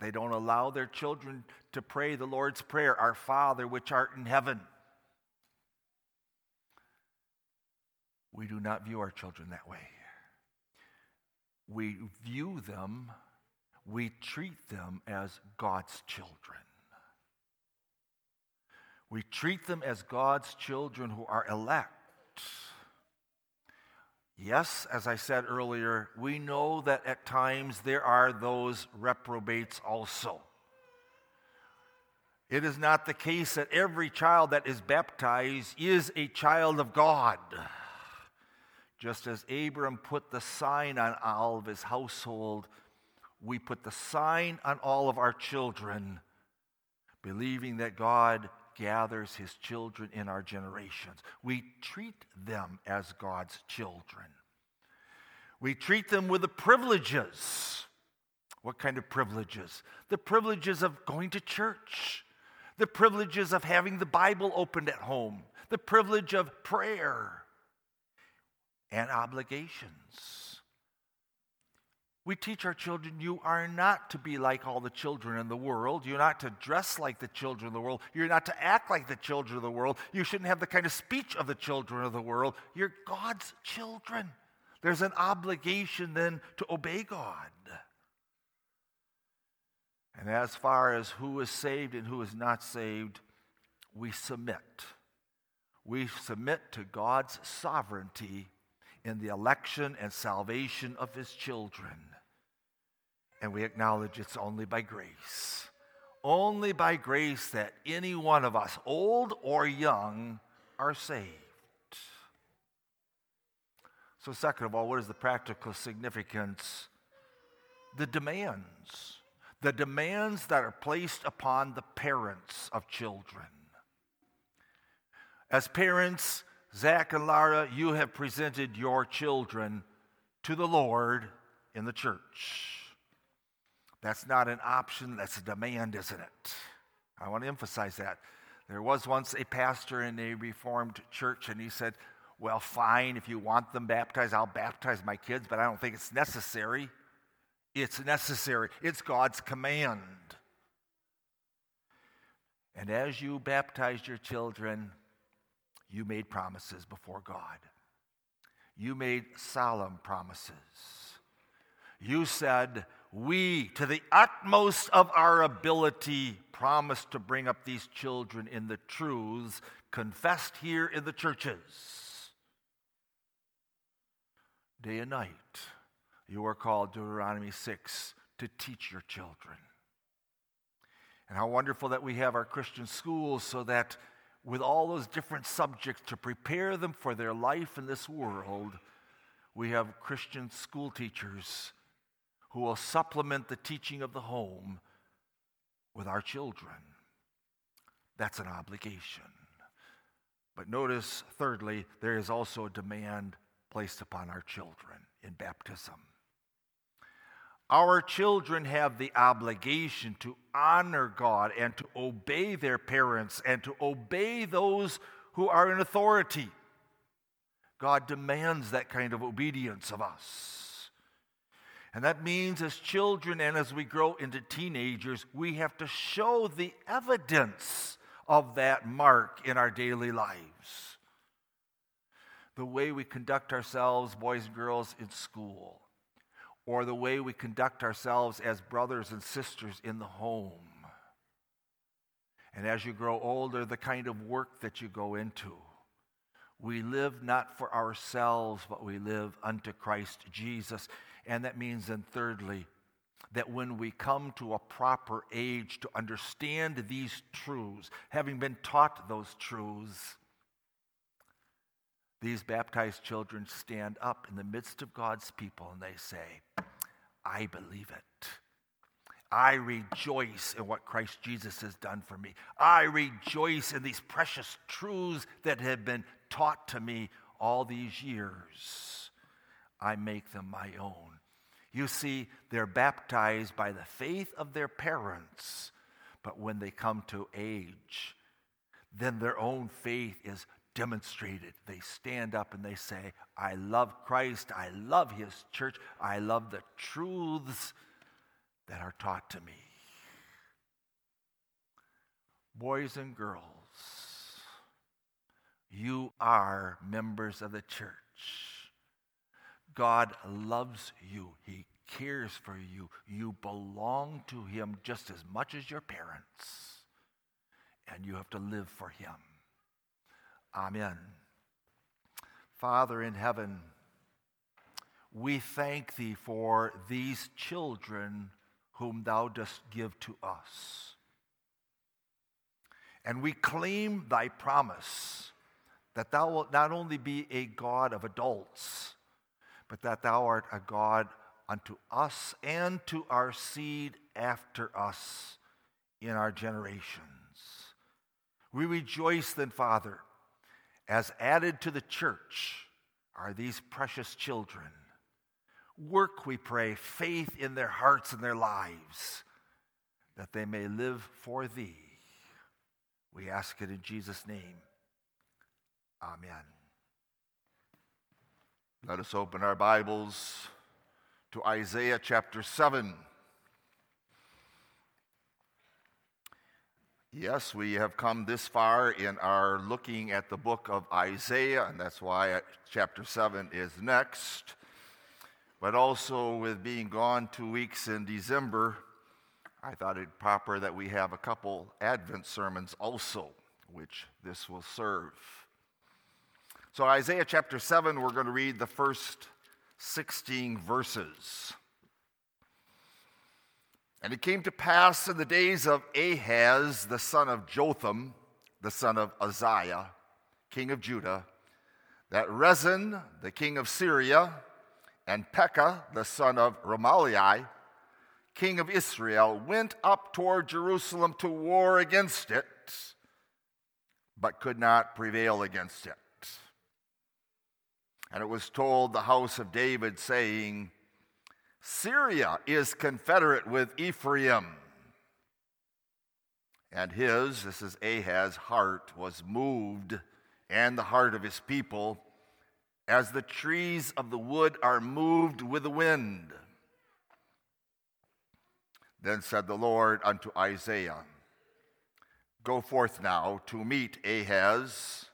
They don't allow their children to pray the Lord's Prayer, Our Father which art in heaven. We do not view our children that way. We view them, we treat them as God's children. We treat them as God's children who are elect. Yes, as I said earlier, we know that at times there are those reprobates also. It is not the case that every child that is baptized is a child of God. Just as Abram put the sign on all of his household, we put the sign on all of our children, believing that God gathers his children in our generations. We treat them as God's children. We treat them with the privileges. What kind of privileges? The privileges of going to church, the privileges of having the Bible opened at home, the privilege of prayer, and obligations. We teach our children you are not to be like all the children in the world. You're not to dress like the children of the world. You're not to act like the children of the world. You shouldn't have the kind of speech of the children of the world. You're God's children. There's an obligation then to obey God. And as far as who is saved and who is not saved, we submit. We submit to God's sovereignty in the election and salvation of his children and we acknowledge it's only by grace. Only by grace that any one of us, old or young, are saved. So, second of all, what is the practical significance? The demands. The demands that are placed upon the parents of children. As parents, Zach and Lara, you have presented your children to the Lord in the church. That's not an option, that's a demand, isn't it? I want to emphasize that. There was once a pastor in a Reformed church, and he said, Well, fine, if you want them baptized, I'll baptize my kids, but I don't think it's necessary. It's necessary, it's God's command. And as you baptized your children, you made promises before God. You made solemn promises. You said, we, to the utmost of our ability, promise to bring up these children in the truths confessed here in the churches. Day and night, you are called, Deuteronomy 6, to teach your children. And how wonderful that we have our Christian schools so that with all those different subjects to prepare them for their life in this world, we have Christian school teachers who will supplement the teaching of the home with our children. That's an obligation. But notice, thirdly, there is also a demand placed upon our children in baptism. Our children have the obligation to honor God and to obey their parents and to obey those who are in authority. God demands that kind of obedience of us. And that means as children and as we grow into teenagers, we have to show the evidence of that mark in our daily lives. The way we conduct ourselves, boys and girls, in school, or the way we conduct ourselves as brothers and sisters in the home. And as you grow older, the kind of work that you go into. We live not for ourselves, but we live unto Christ Jesus. And that means then, thirdly, that when we come to a proper age to understand these truths, having been taught those truths, these baptized children stand up in the midst of God's people and they say, I believe it. I rejoice in what Christ Jesus has done for me. I rejoice in these precious truths that have been taught to me all these years. I make them my own. You see, they're baptized by the faith of their parents, but when they come to age, then their own faith is demonstrated. They stand up and they say, I love Christ, I love his church, I love the truths that are taught to me. Boys and girls, you are members of the church. God loves you. He cares for you. You belong to Him just as much as your parents. And you have to live for Him. Amen. Father in heaven, we thank Thee for these children whom Thou dost give to us. And we claim Thy promise that Thou wilt not only be a God of adults, but that Thou art a God unto us and to our seed after us in our generations. We rejoice then, Father, as added to the church are these precious children. Work, we pray, faith in their hearts and their lives, that they may live for Thee. We ask it in Jesus' name. Amen. Let us open our Bibles to Isaiah chapter 7. Yes, we have come this far in our looking at the book of Isaiah, and that's why uh, chapter 7 is next. But also, with being gone two weeks in December, I thought it proper that we have a couple Advent sermons also, which this will serve. So, Isaiah chapter 7, we're going to read the first 16 verses. And it came to pass in the days of Ahaz, the son of Jotham, the son of Uzziah, king of Judah, that Rezin, the king of Syria, and Pekah, the son of Remaliah, king of Israel, went up toward Jerusalem to war against it, but could not prevail against it. And it was told the house of David, saying, Syria is confederate with Ephraim. And his, this is Ahaz's heart, was moved, and the heart of his people, as the trees of the wood are moved with the wind. Then said the Lord unto Isaiah, Go forth now to meet Ahaz,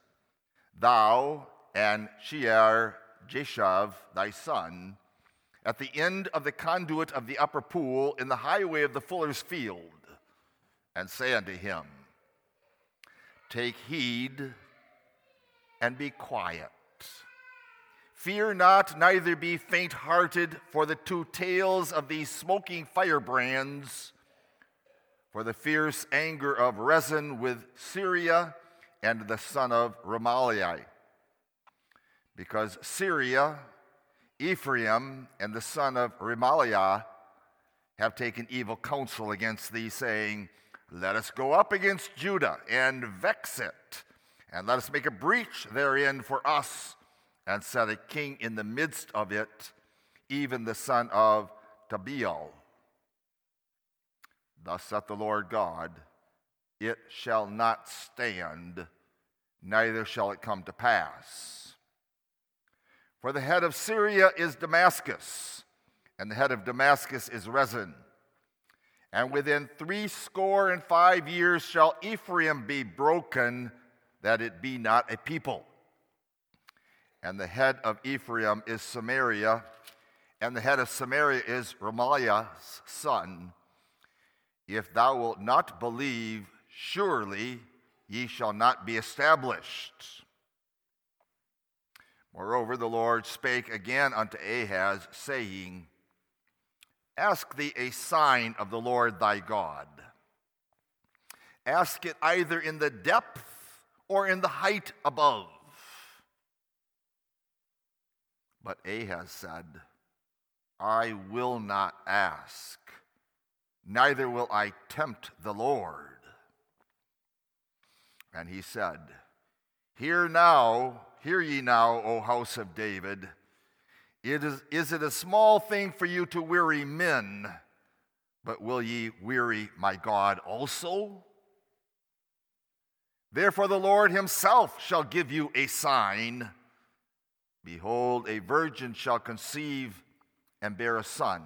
thou and Shear Jashub, thy son, at the end of the conduit of the upper pool in the highway of the fuller's field, and say unto him, Take heed and be quiet. Fear not, neither be faint hearted, for the two tails of these smoking firebrands, for the fierce anger of Rezin with Syria and the son of Remaliah because Syria, Ephraim, and the son of Remaliah have taken evil counsel against thee, saying, Let us go up against Judah and vex it, and let us make a breach therein for us, and set a king in the midst of it, even the son of Tabeel. Thus saith the Lord God, It shall not stand, neither shall it come to pass for the head of Syria is Damascus, and the head of Damascus is Rezin. And within three score and five years shall Ephraim be broken, that it be not a people. And the head of Ephraim is Samaria, and the head of Samaria is Remaliah's son. If thou wilt not believe, surely ye shall not be established. Moreover, the Lord spake again unto Ahaz, saying, Ask thee a sign of the Lord thy God. Ask it either in the depth or in the height above. But Ahaz said, I will not ask, neither will I tempt the Lord. And he said, Hear now, hear ye now, O house of David. It is, is it a small thing for you to weary men, but will ye weary my God also? Therefore, the Lord himself shall give you a sign. Behold, a virgin shall conceive and bear a son,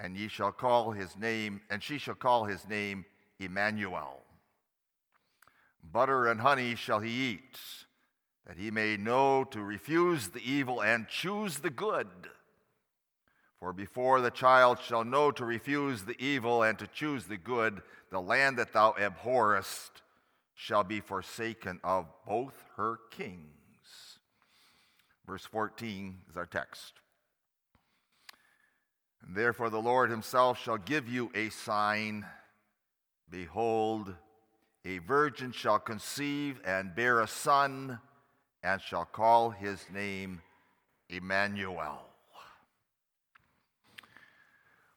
and ye shall call his name, and she shall call his name Immanuel. Butter and honey shall he eat, that he may know to refuse the evil and choose the good. For before the child shall know to refuse the evil and to choose the good, the land that thou abhorrest shall be forsaken of both her kings. Verse 14 is our text. And therefore the Lord himself shall give you a sign. Behold, a virgin shall conceive and bear a son, and shall call his name Immanuel.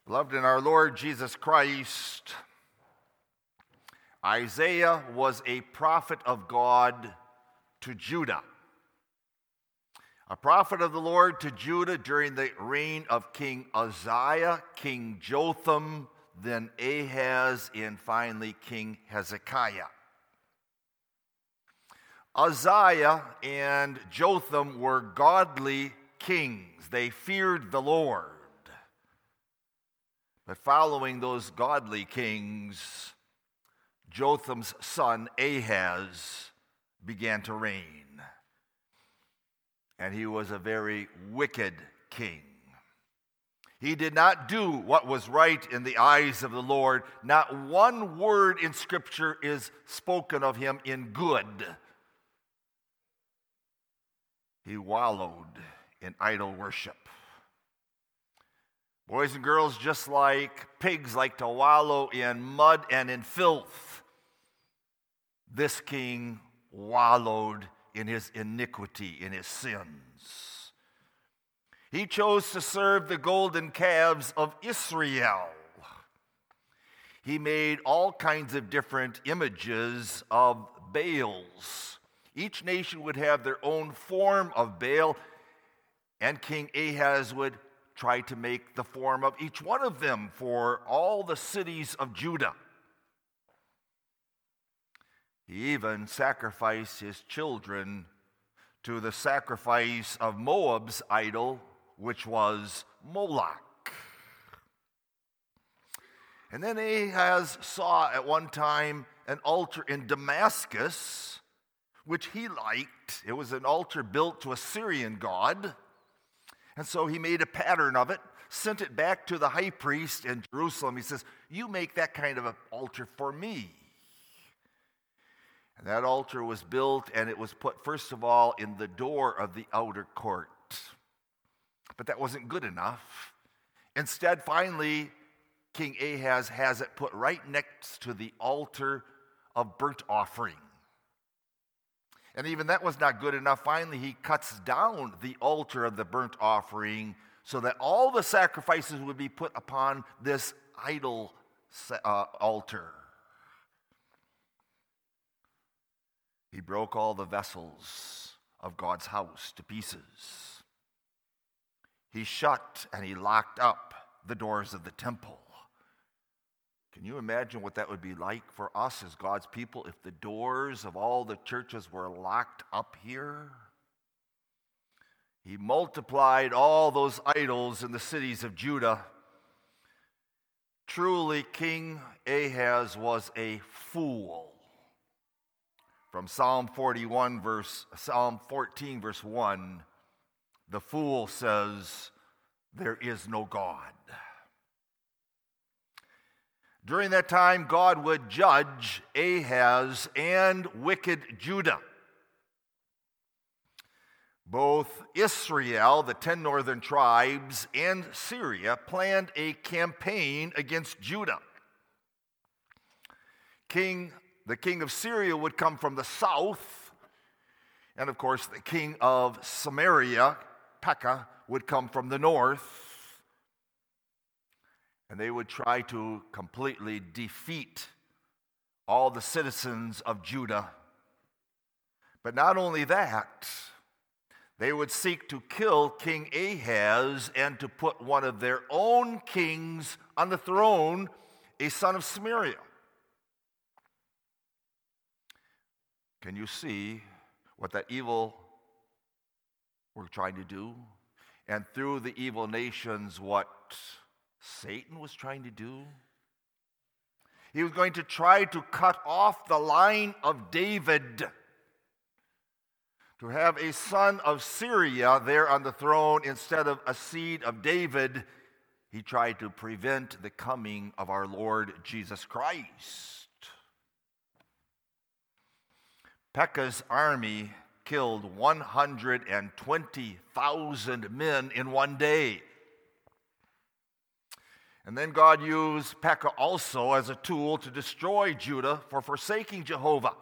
Beloved in our Lord Jesus Christ, Isaiah was a prophet of God to Judah. A prophet of the Lord to Judah during the reign of King Uzziah, King Jotham, then Ahaz, and finally King Hezekiah. Uzziah and Jotham were godly kings. They feared the Lord. But following those godly kings, Jotham's son Ahaz began to reign. And he was a very wicked king. He did not do what was right in the eyes of the Lord. Not one word in Scripture is spoken of him in good. He wallowed in idol worship. Boys and girls, just like pigs like to wallow in mud and in filth, this king wallowed in his iniquity, in his sins. He chose to serve the golden calves of Israel. He made all kinds of different images of Baals. Each nation would have their own form of Baal, and King Ahaz would try to make the form of each one of them for all the cities of Judah. He even sacrificed his children to the sacrifice of Moab's idol, which was Moloch. And then Ahaz saw at one time an altar in Damascus, which he liked. It was an altar built to a Syrian god. And so he made a pattern of it, sent it back to the high priest in Jerusalem. He says, You make that kind of an altar for me. And that altar was built and it was put, first of all, in the door of the outer court. But that wasn't good enough. Instead, finally, King Ahaz has it put right next to the altar of burnt offering. And even that was not good enough. Finally, he cuts down the altar of the burnt offering so that all the sacrifices would be put upon this idol uh, altar. He broke all the vessels of God's house to pieces. He shut and he locked up the doors of the temple. Can you imagine what that would be like for us as God's people if the doors of all the churches were locked up here? He multiplied all those idols in the cities of Judah. Truly, King Ahaz was a fool. From Psalm 41, verse Psalm 14, verse 1 the fool says, There is no God. During that time, God would judge Ahaz and wicked Judah. Both Israel, the ten northern tribes, and Syria planned a campaign against Judah. King, the king of Syria would come from the south, and of course, the king of Samaria, Pekah, would come from the north. And they would try to completely defeat all the citizens of Judah. But not only that, they would seek to kill King Ahaz and to put one of their own kings on the throne, a son of Samaria. Can you see what that evil were trying to do? And through the evil nations, what Satan was trying to do? He was going to try to cut off the line of David to have a son of Syria there on the throne instead of a seed of David, he tried to prevent the coming of our Lord Jesus Christ. Pekah's army killed 120,000 men in one day. And then God used Pekah also as a tool to destroy Judah for forsaking Jehovah.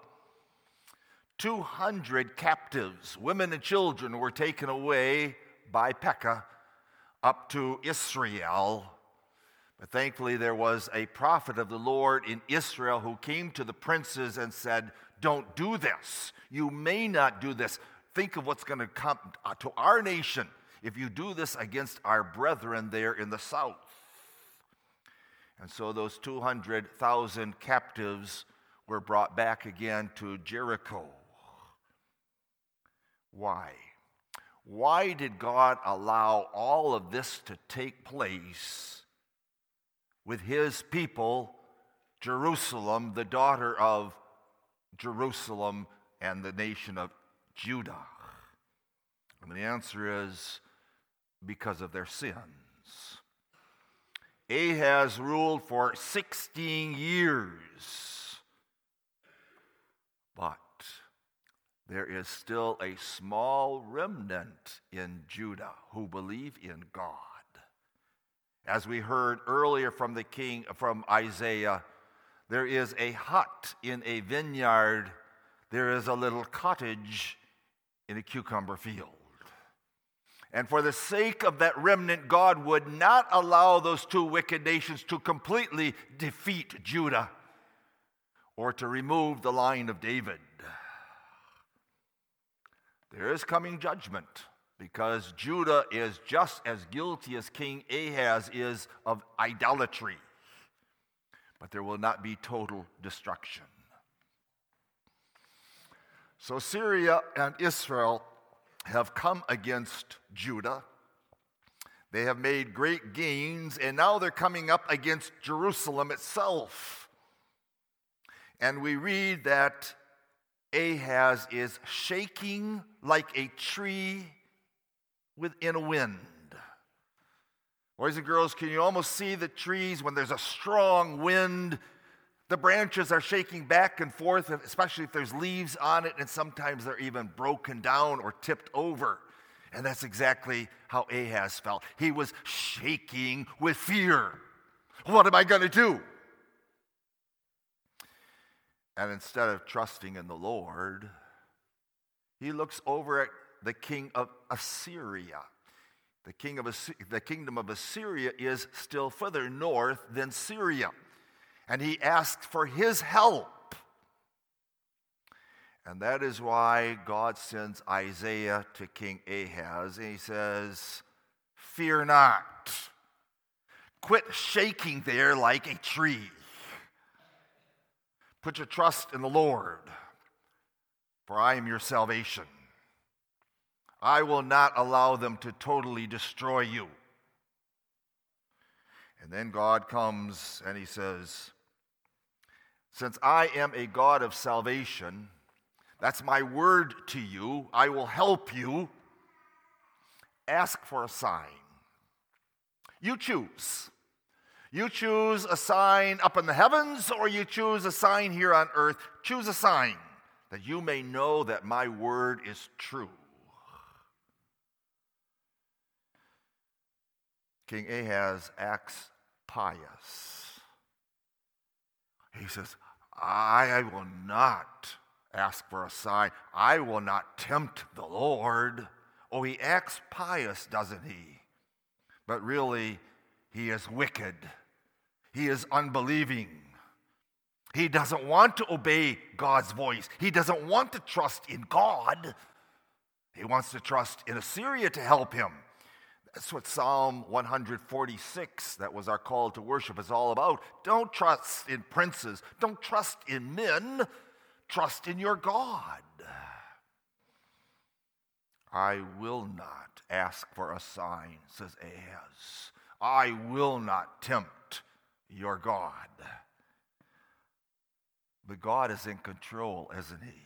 200 captives, women and children, were taken away by Pekah up to Israel. But thankfully, there was a prophet of the Lord in Israel who came to the princes and said, Don't do this. You may not do this. Think of what's going to come to our nation if you do this against our brethren there in the south. And so those 200,000 captives were brought back again to Jericho. Why? Why did God allow all of this to take place with his people, Jerusalem, the daughter of Jerusalem and the nation of Judah? And the answer is because of their sins. Ahaz ruled for 16 years, but there is still a small remnant in Judah who believe in God. As we heard earlier from the king from Isaiah, there is a hut in a vineyard, there is a little cottage in a cucumber field. And for the sake of that remnant, God would not allow those two wicked nations to completely defeat Judah or to remove the line of David. There is coming judgment because Judah is just as guilty as King Ahaz is of idolatry. But there will not be total destruction. So Syria and Israel have come against Judah. They have made great gains, and now they're coming up against Jerusalem itself. And we read that Ahaz is shaking like a tree within a wind. Boys and girls, can you almost see the trees when there's a strong wind? The branches are shaking back and forth, especially if there's leaves on it, and sometimes they're even broken down or tipped over. And that's exactly how Ahaz felt. He was shaking with fear. What am I going to do? And instead of trusting in the Lord, he looks over at the king of Assyria. The, king of the kingdom of Assyria is still further north than Syria. And he asks for his help. And that is why God sends Isaiah to King Ahaz. And he says, Fear not. Quit shaking there like a tree. Put your trust in the Lord, for I am your salvation. I will not allow them to totally destroy you. And then God comes and he says, since I am a God of salvation, that's my word to you. I will help you. Ask for a sign. You choose. You choose a sign up in the heavens, or you choose a sign here on earth. Choose a sign that you may know that my word is true. King Ahaz acts pious. He says, I will not ask for a sign. I will not tempt the Lord. Oh, he acts pious, doesn't he? But really, he is wicked. He is unbelieving. He doesn't want to obey God's voice. He doesn't want to trust in God. He wants to trust in Assyria to help him. That's what Psalm 146, that was our call to worship, is all about. Don't trust in princes, don't trust in men, trust in your God. I will not ask for a sign, says Ahaz. I will not tempt your God. But God is in control, isn't He?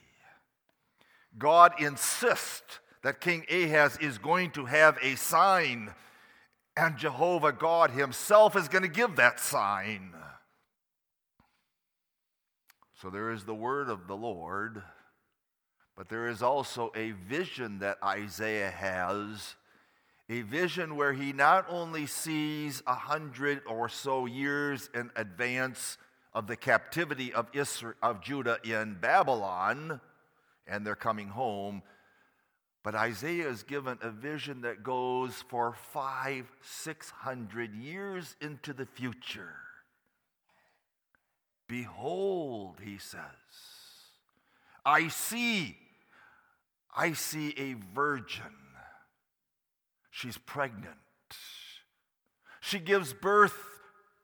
God insists that King Ahaz is going to have a sign, and Jehovah God Himself is going to give that sign. So there is the word of the Lord, but there is also a vision that Isaiah has. A vision where he not only sees a hundred or so years in advance of the captivity of, Israel, of Judah in Babylon, and they're coming home. But Isaiah is given a vision that goes for five, six hundred years into the future. Behold, he says, I see, I see a virgin. She's pregnant. She gives birth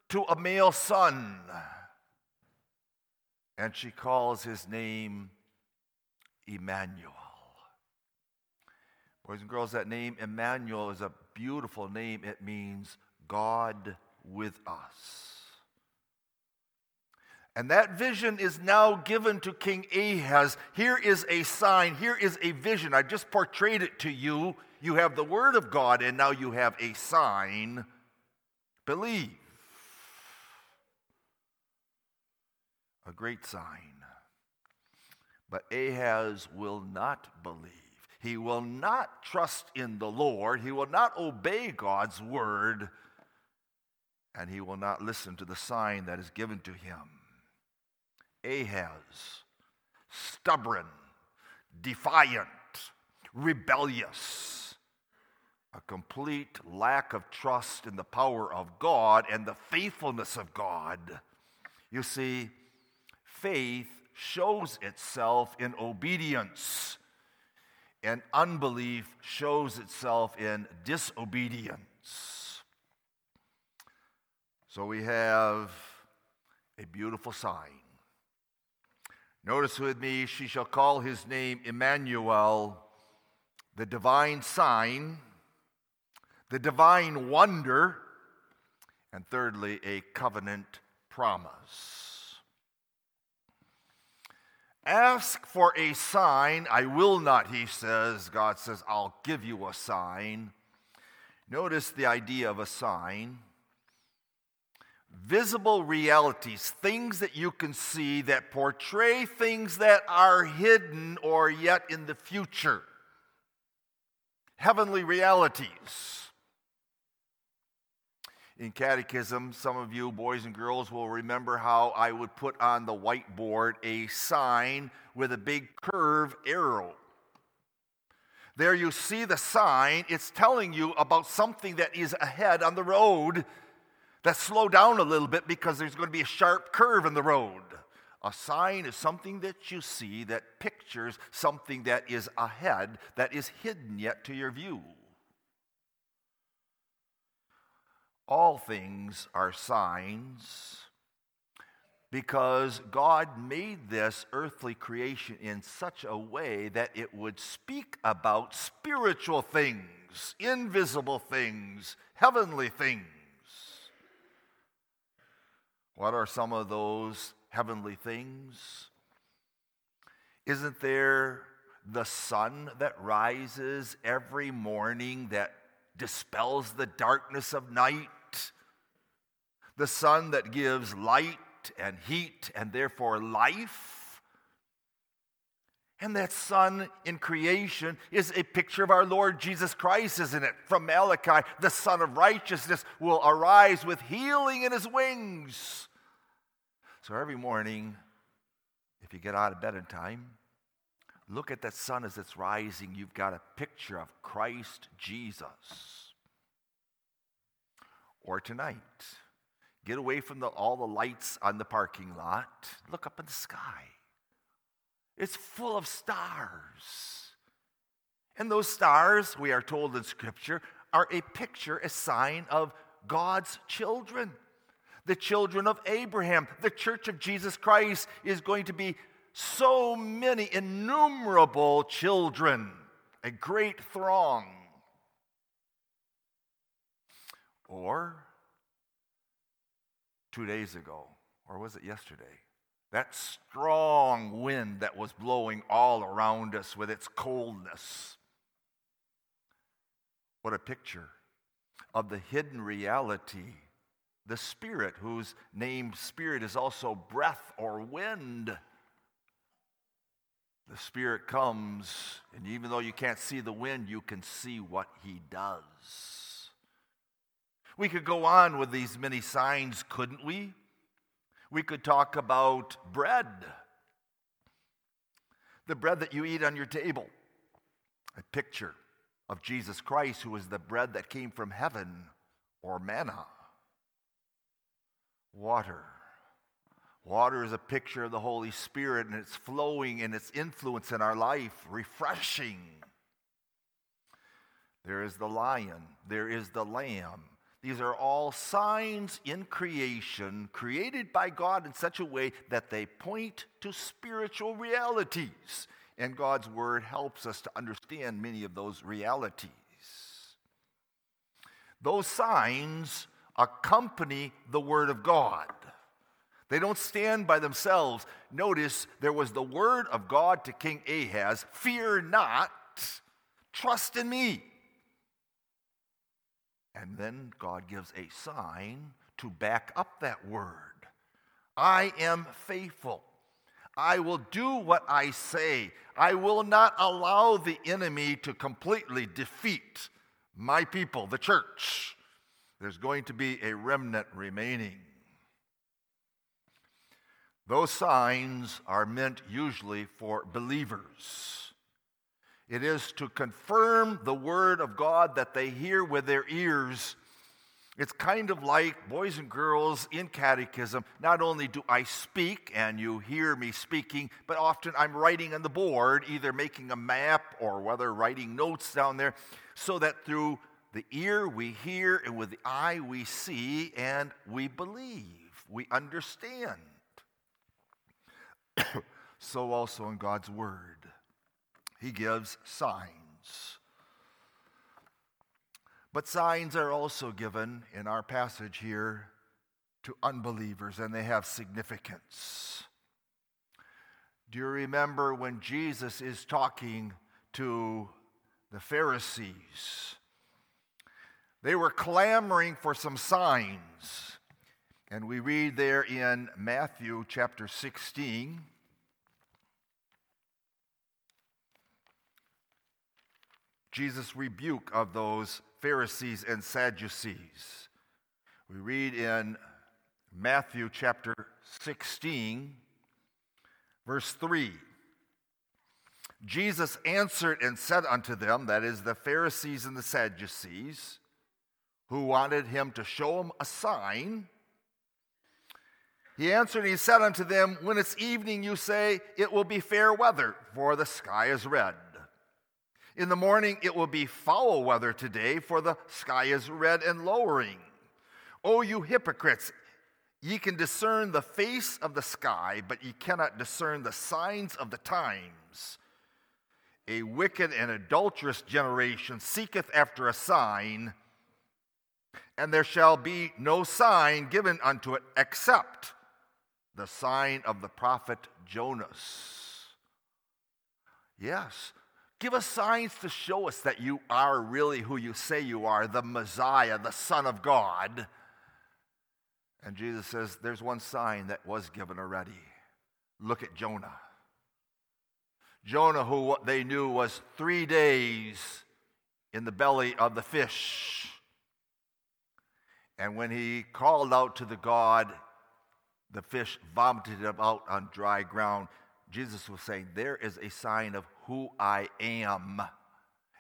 to a male son and she calls his name Immanuel. Boys and girls, that name Immanuel is a beautiful name. It means God with us. And that vision is now given to King Ahaz. Here is a sign, here is a vision. I just portrayed it to you. You have the Word of God, and now you have a sign. Believe. a great sign. But Ahaz will not believe. He will not trust in the Lord. He will not obey God's word. And he will not listen to the sign that is given to him. Ahaz, stubborn, defiant, rebellious, a complete lack of trust in the power of God and the faithfulness of God. You see, faith shows itself in obedience, and unbelief shows itself in disobedience. So we have a beautiful sign. Notice with me, she shall call his name Immanuel, the divine sign, the divine wonder, and thirdly, a covenant promise. Ask for a sign. I will not, he says. God says, I'll give you a sign. Notice the idea of a sign. Visible realities, things that you can see that portray things that are hidden or yet in the future. Heavenly realities in catechism, some of you boys and girls will remember how I would put on the whiteboard a sign with a big curve arrow. There you see the sign, it's telling you about something that is ahead on the road that slow down a little bit because there's going to be a sharp curve in the road. A sign is something that you see that pictures something that is ahead that is hidden yet to your view. All things are signs because God made this earthly creation in such a way that it would speak about spiritual things, invisible things, heavenly things. What are some of those heavenly things? Isn't there the sun that rises every morning that dispels the darkness of night, the sun that gives light and heat and therefore life. And that sun in creation is a picture of our Lord Jesus Christ, isn't it? From Malachi, the Sun of Righteousness will arise with healing in his wings. So every morning, if you get out of bed in time, look at that sun as it's rising. You've got a picture of Christ Jesus. Or tonight, get away from the, all the lights on the parking lot, look up in the sky. It's full of stars. And those stars, we are told in Scripture, are a picture, a sign of God's children. The children of Abraham. The church of Jesus Christ is going to be so many innumerable children, a great throng. Or two days ago, or was it yesterday? That strong wind that was blowing all around us with its coldness. What a picture of the hidden reality. The Spirit, whose name Spirit is also breath or wind. The Spirit comes, and even though you can't see the wind, you can see what He does. We could go on with these many signs, couldn't we? We could talk about bread, the bread that you eat on your table, a picture of Jesus Christ, who is the bread that came from heaven or manna. Water. Water is a picture of the Holy Spirit and it's flowing and its influence in our life, refreshing. There is the lion, there is the lamb, these are all signs in creation created by God in such a way that they point to spiritual realities. And God's word helps us to understand many of those realities. Those signs accompany the word of God. They don't stand by themselves. Notice there was the word of God to King Ahaz Fear not, trust in me. And then God gives a sign to back up that word I am faithful. I will do what I say. I will not allow the enemy to completely defeat my people, the church. There's going to be a remnant remaining. Those signs are meant usually for believers. It is to confirm the word of God that they hear with their ears. It's kind of like boys and girls in catechism. Not only do I speak and you hear me speaking, but often I'm writing on the board, either making a map or whether writing notes down there, so that through the ear we hear and with the eye we see and we believe, we understand. (coughs) so also in God's Word he gives signs. But signs are also given in our passage here to unbelievers, and they have significance. Do you remember when Jesus is talking to the Pharisees? They were clamoring for some signs. And we read there in Matthew chapter 16, Jesus' rebuke of those Pharisees and Sadducees. We read in Matthew chapter 16, verse 3. Jesus answered and said unto them, that is, the Pharisees and the Sadducees, who wanted him to show them a sign. He answered and he said unto them, When it's evening, you say, It will be fair weather, for the sky is red. In the morning it will be foul weather today, for the sky is red and lowering. O you hypocrites, ye can discern the face of the sky, but ye cannot discern the signs of the times. A wicked and adulterous generation seeketh after a sign, and there shall be no sign given unto it except the sign of the prophet Jonas. Yes, Give us signs to show us that you are really who you say you are, the Messiah, the Son of God. And Jesus says, There's one sign that was given already. Look at Jonah. Jonah, who they knew was three days in the belly of the fish. And when he called out to the God, the fish vomited him out on dry ground. Jesus was saying, There is a sign of who I am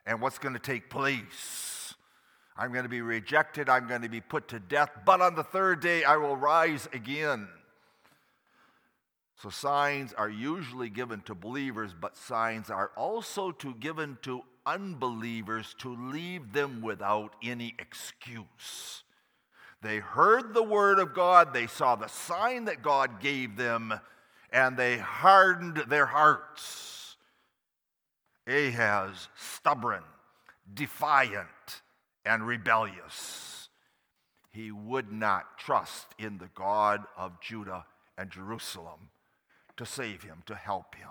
and what's going to take place. I'm going to be rejected, I'm going to be put to death, but on the third day I will rise again. So signs are usually given to believers, but signs are also to given to unbelievers to leave them without any excuse. They heard the word of God, they saw the sign that God gave them, and they hardened their hearts. Ahaz, stubborn, defiant, and rebellious. He would not trust in the God of Judah and Jerusalem to save him, to help him.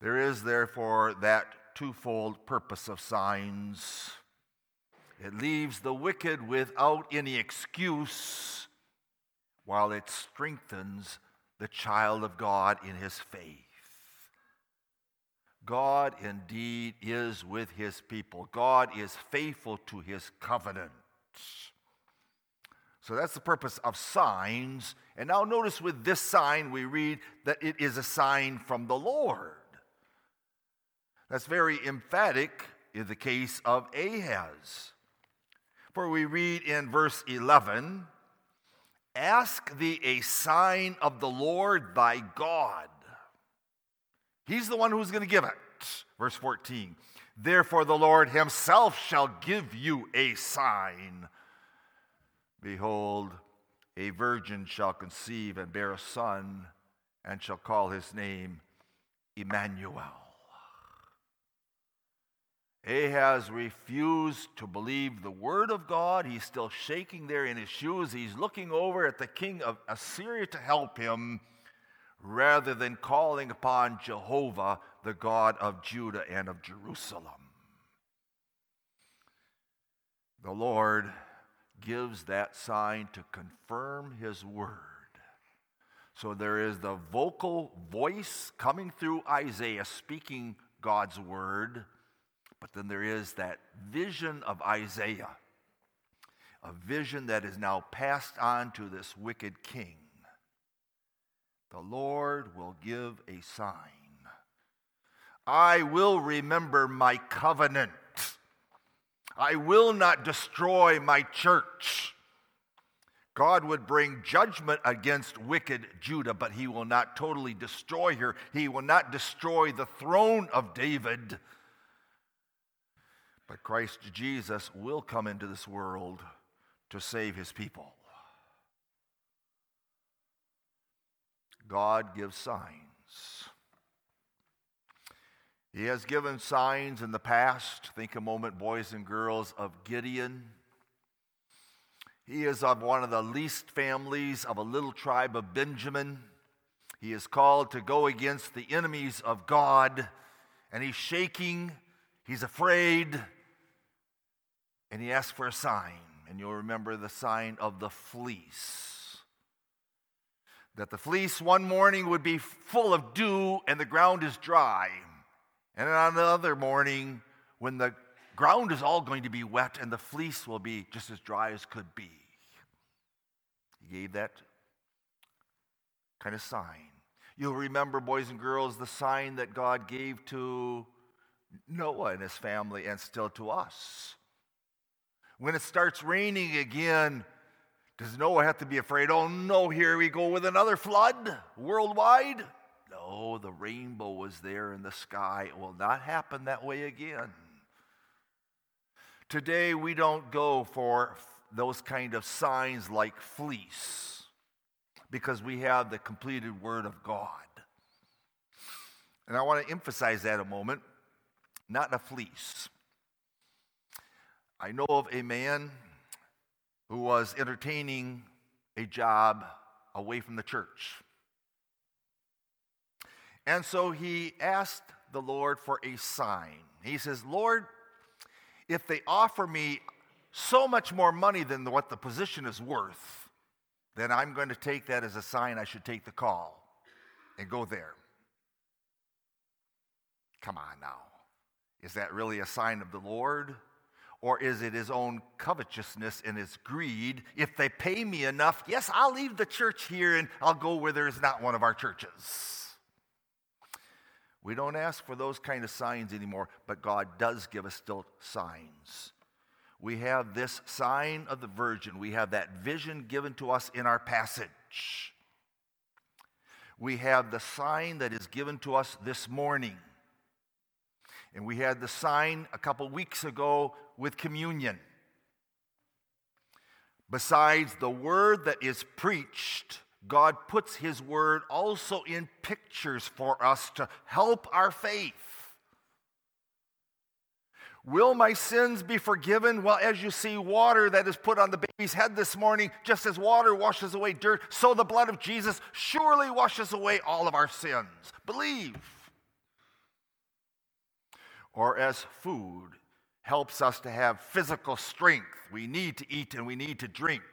There is, therefore, that twofold purpose of signs. It leaves the wicked without any excuse, while it strengthens the child of God in his faith. God indeed is with his people. God is faithful to his covenant. So that's the purpose of signs. And now notice with this sign, we read that it is a sign from the Lord. That's very emphatic in the case of Ahaz. For we read in verse 11 Ask thee a sign of the Lord thy God. He's the one who's going to give it. Verse 14 Therefore the Lord himself shall give you a sign. Behold, a virgin shall conceive and bear a son, and shall call his name Immanuel. Ahaz refused to believe the word of God. He's still shaking there in his shoes. He's looking over at the king of Assyria to help him rather than calling upon Jehovah, the God of Judah and of Jerusalem. The Lord gives that sign to confirm his word. So there is the vocal voice coming through Isaiah speaking God's word but then there is that vision of Isaiah, a vision that is now passed on to this wicked king. The Lord will give a sign. I will remember my covenant. I will not destroy my church. God would bring judgment against wicked Judah, but he will not totally destroy her. He will not destroy the throne of David but Christ Jesus will come into this world to save his people. God gives signs. He has given signs in the past. Think a moment, boys and girls, of Gideon. He is of one of the least families of a little tribe of Benjamin. He is called to go against the enemies of God, and he's shaking, he's afraid, and he asked for a sign. And you'll remember the sign of the fleece. That the fleece one morning would be full of dew and the ground is dry. And on another morning, when the ground is all going to be wet and the fleece will be just as dry as could be. He gave that kind of sign. You'll remember, boys and girls, the sign that God gave to Noah and his family and still to us. When it starts raining again, does Noah have to be afraid? Oh no, here we go with another flood worldwide? No, the rainbow was there in the sky. It will not happen that way again. Today, we don't go for those kind of signs like fleece because we have the completed Word of God. And I want to emphasize that a moment not a fleece. I know of a man who was entertaining a job away from the church. And so he asked the Lord for a sign. He says, Lord, if they offer me so much more money than what the position is worth, then I'm going to take that as a sign I should take the call and go there. Come on now. Is that really a sign of the Lord? Or is it his own covetousness and his greed? If they pay me enough, yes, I'll leave the church here and I'll go where there's not one of our churches. We don't ask for those kind of signs anymore, but God does give us still signs. We have this sign of the virgin. We have that vision given to us in our passage. We have the sign that is given to us this morning. And we had the sign a couple weeks ago with communion. Besides the word that is preached, God puts his word also in pictures for us to help our faith. Will my sins be forgiven? Well, as you see water that is put on the baby's head this morning, just as water washes away dirt, so the blood of Jesus surely washes away all of our sins. Believe or as food helps us to have physical strength. We need to eat and we need to drink.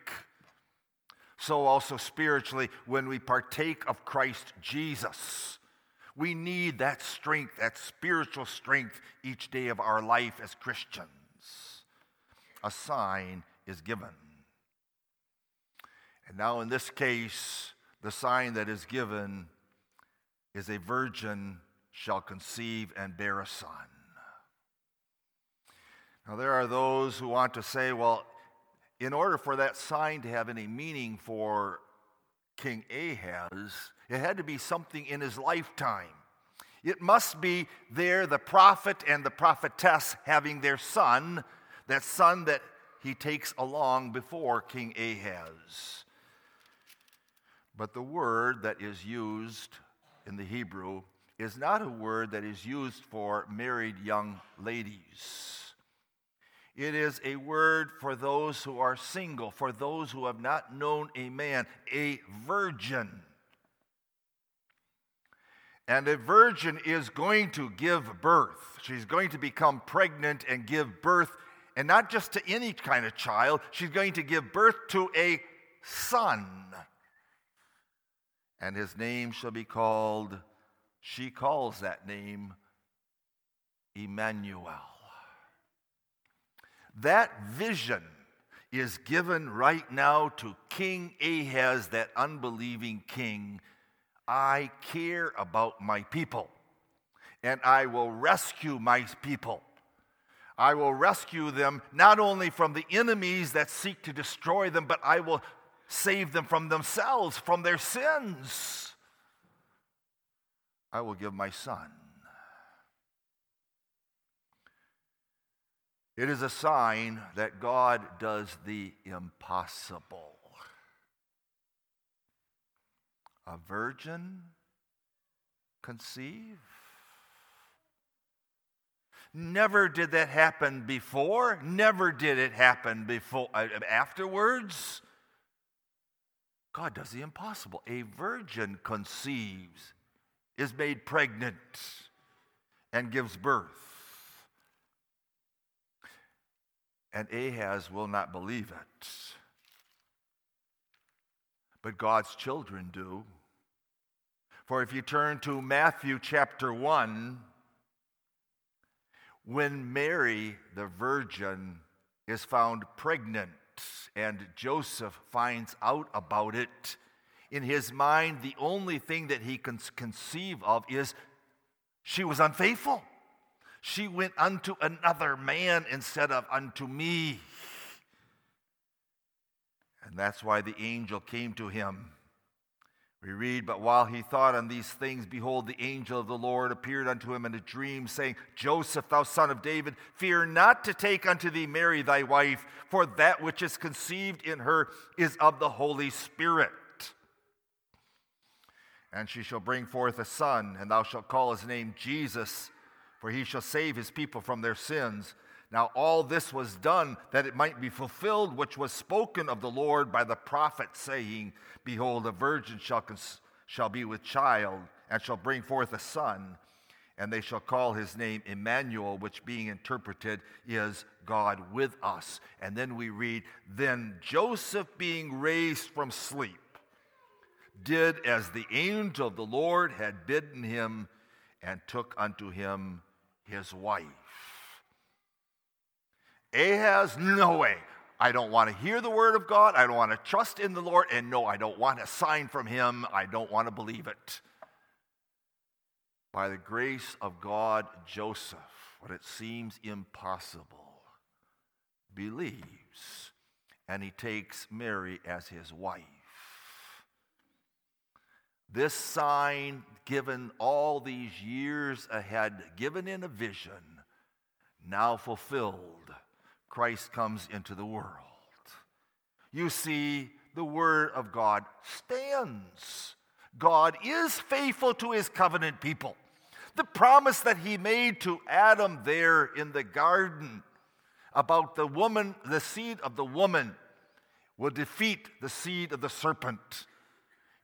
So, also spiritually, when we partake of Christ Jesus, we need that strength, that spiritual strength each day of our life as Christians. A sign is given. And now, in this case, the sign that is given is a virgin shall conceive and bear a son. Now, there are those who want to say, well, in order for that sign to have any meaning for King Ahaz, it had to be something in his lifetime. It must be there, the prophet and the prophetess having their son, that son that he takes along before King Ahaz. But the word that is used in the Hebrew is not a word that is used for married young ladies. It is a word for those who are single, for those who have not known a man, a virgin. And a virgin is going to give birth. She's going to become pregnant and give birth, and not just to any kind of child, she's going to give birth to a son. And his name shall be called, she calls that name Immanuel. That vision is given right now to King Ahaz, that unbelieving king. I care about my people, and I will rescue my people. I will rescue them not only from the enemies that seek to destroy them, but I will save them from themselves, from their sins. I will give my son. It is a sign that God does the impossible. A virgin conceive? Never did that happen before. Never did it happen before uh, afterwards. God does the impossible. A virgin conceives, is made pregnant, and gives birth. And Ahaz will not believe it. But God's children do. For if you turn to Matthew chapter 1, when Mary, the virgin, is found pregnant and Joseph finds out about it, in his mind, the only thing that he can conceive of is she was unfaithful. She went unto another man instead of unto me. And that's why the angel came to him. We read, But while he thought on these things, behold, the angel of the Lord appeared unto him in a dream, saying, Joseph, thou son of David, fear not to take unto thee Mary thy wife, for that which is conceived in her is of the Holy Spirit. And she shall bring forth a son, and thou shalt call his name Jesus for he shall save his people from their sins. Now, all this was done that it might be fulfilled, which was spoken of the Lord by the prophet, saying, Behold, a virgin shall, cons- shall be with child, and shall bring forth a son, and they shall call his name Emmanuel, which being interpreted is God with us. And then we read, Then Joseph, being raised from sleep, did as the angel of the Lord had bidden him and took unto him his wife. Ahaz, no way. I don't want to hear the word of God. I don't want to trust in the Lord. And no, I don't want a sign from him. I don't want to believe it. By the grace of God, Joseph, what it seems impossible, believes, and he takes Mary as his wife. This sign, given all these years ahead, given in a vision, now fulfilled, Christ comes into the world. You see, the Word of God stands. God is faithful to his covenant people. The promise that he made to Adam there in the garden about the woman, the seed of the woman will defeat the seed of the serpent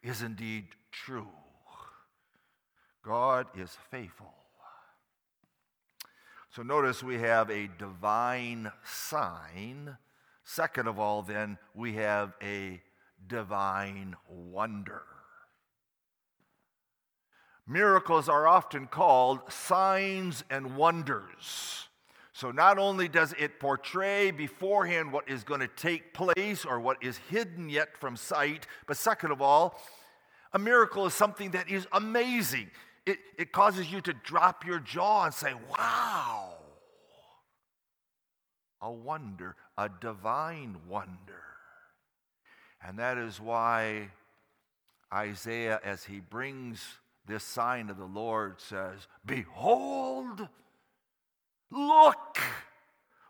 is indeed true. God is faithful. So notice we have a divine sign. Second of all, then, we have a divine wonder. Miracles are often called signs and wonders. So, not only does it portray beforehand what is going to take place or what is hidden yet from sight, but second of all, a miracle is something that is amazing. It, it causes you to drop your jaw and say, wow. A wonder, a divine wonder. And that is why Isaiah, as he brings this sign of the Lord, says, Behold, look,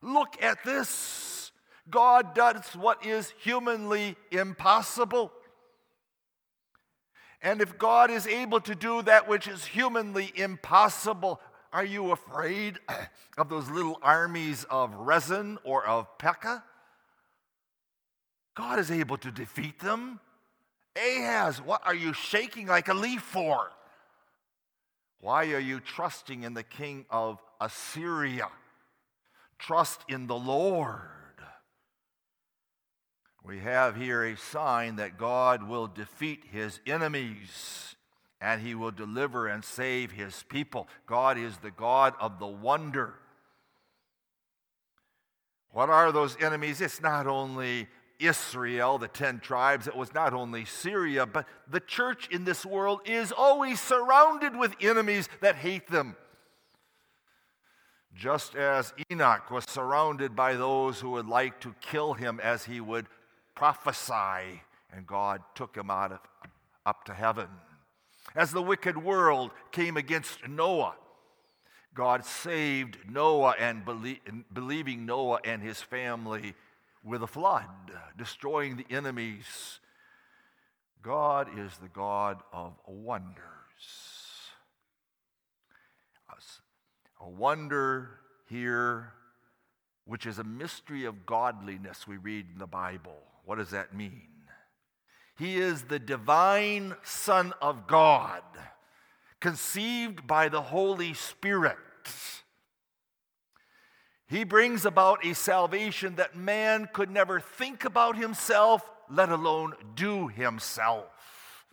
look at this. God does what is humanly impossible. And if God is able to do that which is humanly impossible, are you afraid of those little armies of Rezin or of Pekah? God is able to defeat them. Ahaz, what are you shaking like a leaf for? Why are you trusting in the king of Assyria? Trust in the Lord. We have here a sign that God will defeat his enemies and he will deliver and save his people. God is the God of the wonder. What are those enemies? It's not only Israel, the 10 tribes, it was not only Syria, but the church in this world is always surrounded with enemies that hate them. Just as Enoch was surrounded by those who would like to kill him as he would prophesy, and God took him out of, up to heaven. As the wicked world came against Noah, God saved Noah and belie- believing Noah and his family with a flood, destroying the enemies. God is the God of wonders. A wonder here, which is a mystery of godliness, we read in the Bible. What does that mean? He is the divine Son of God, conceived by the Holy Spirit. He brings about a salvation that man could never think about himself, let alone do himself.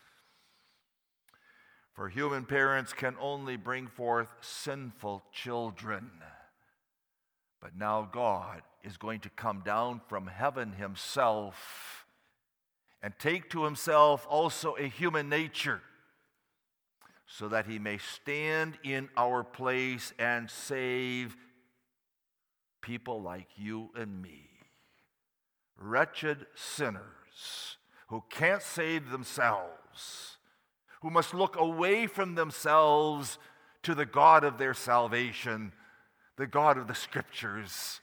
For human parents can only bring forth sinful children. But now God is going to come down from heaven himself and take to himself also a human nature so that he may stand in our place and save people like you and me, wretched sinners who can't save themselves, who must look away from themselves to the God of their salvation the God of the Scriptures,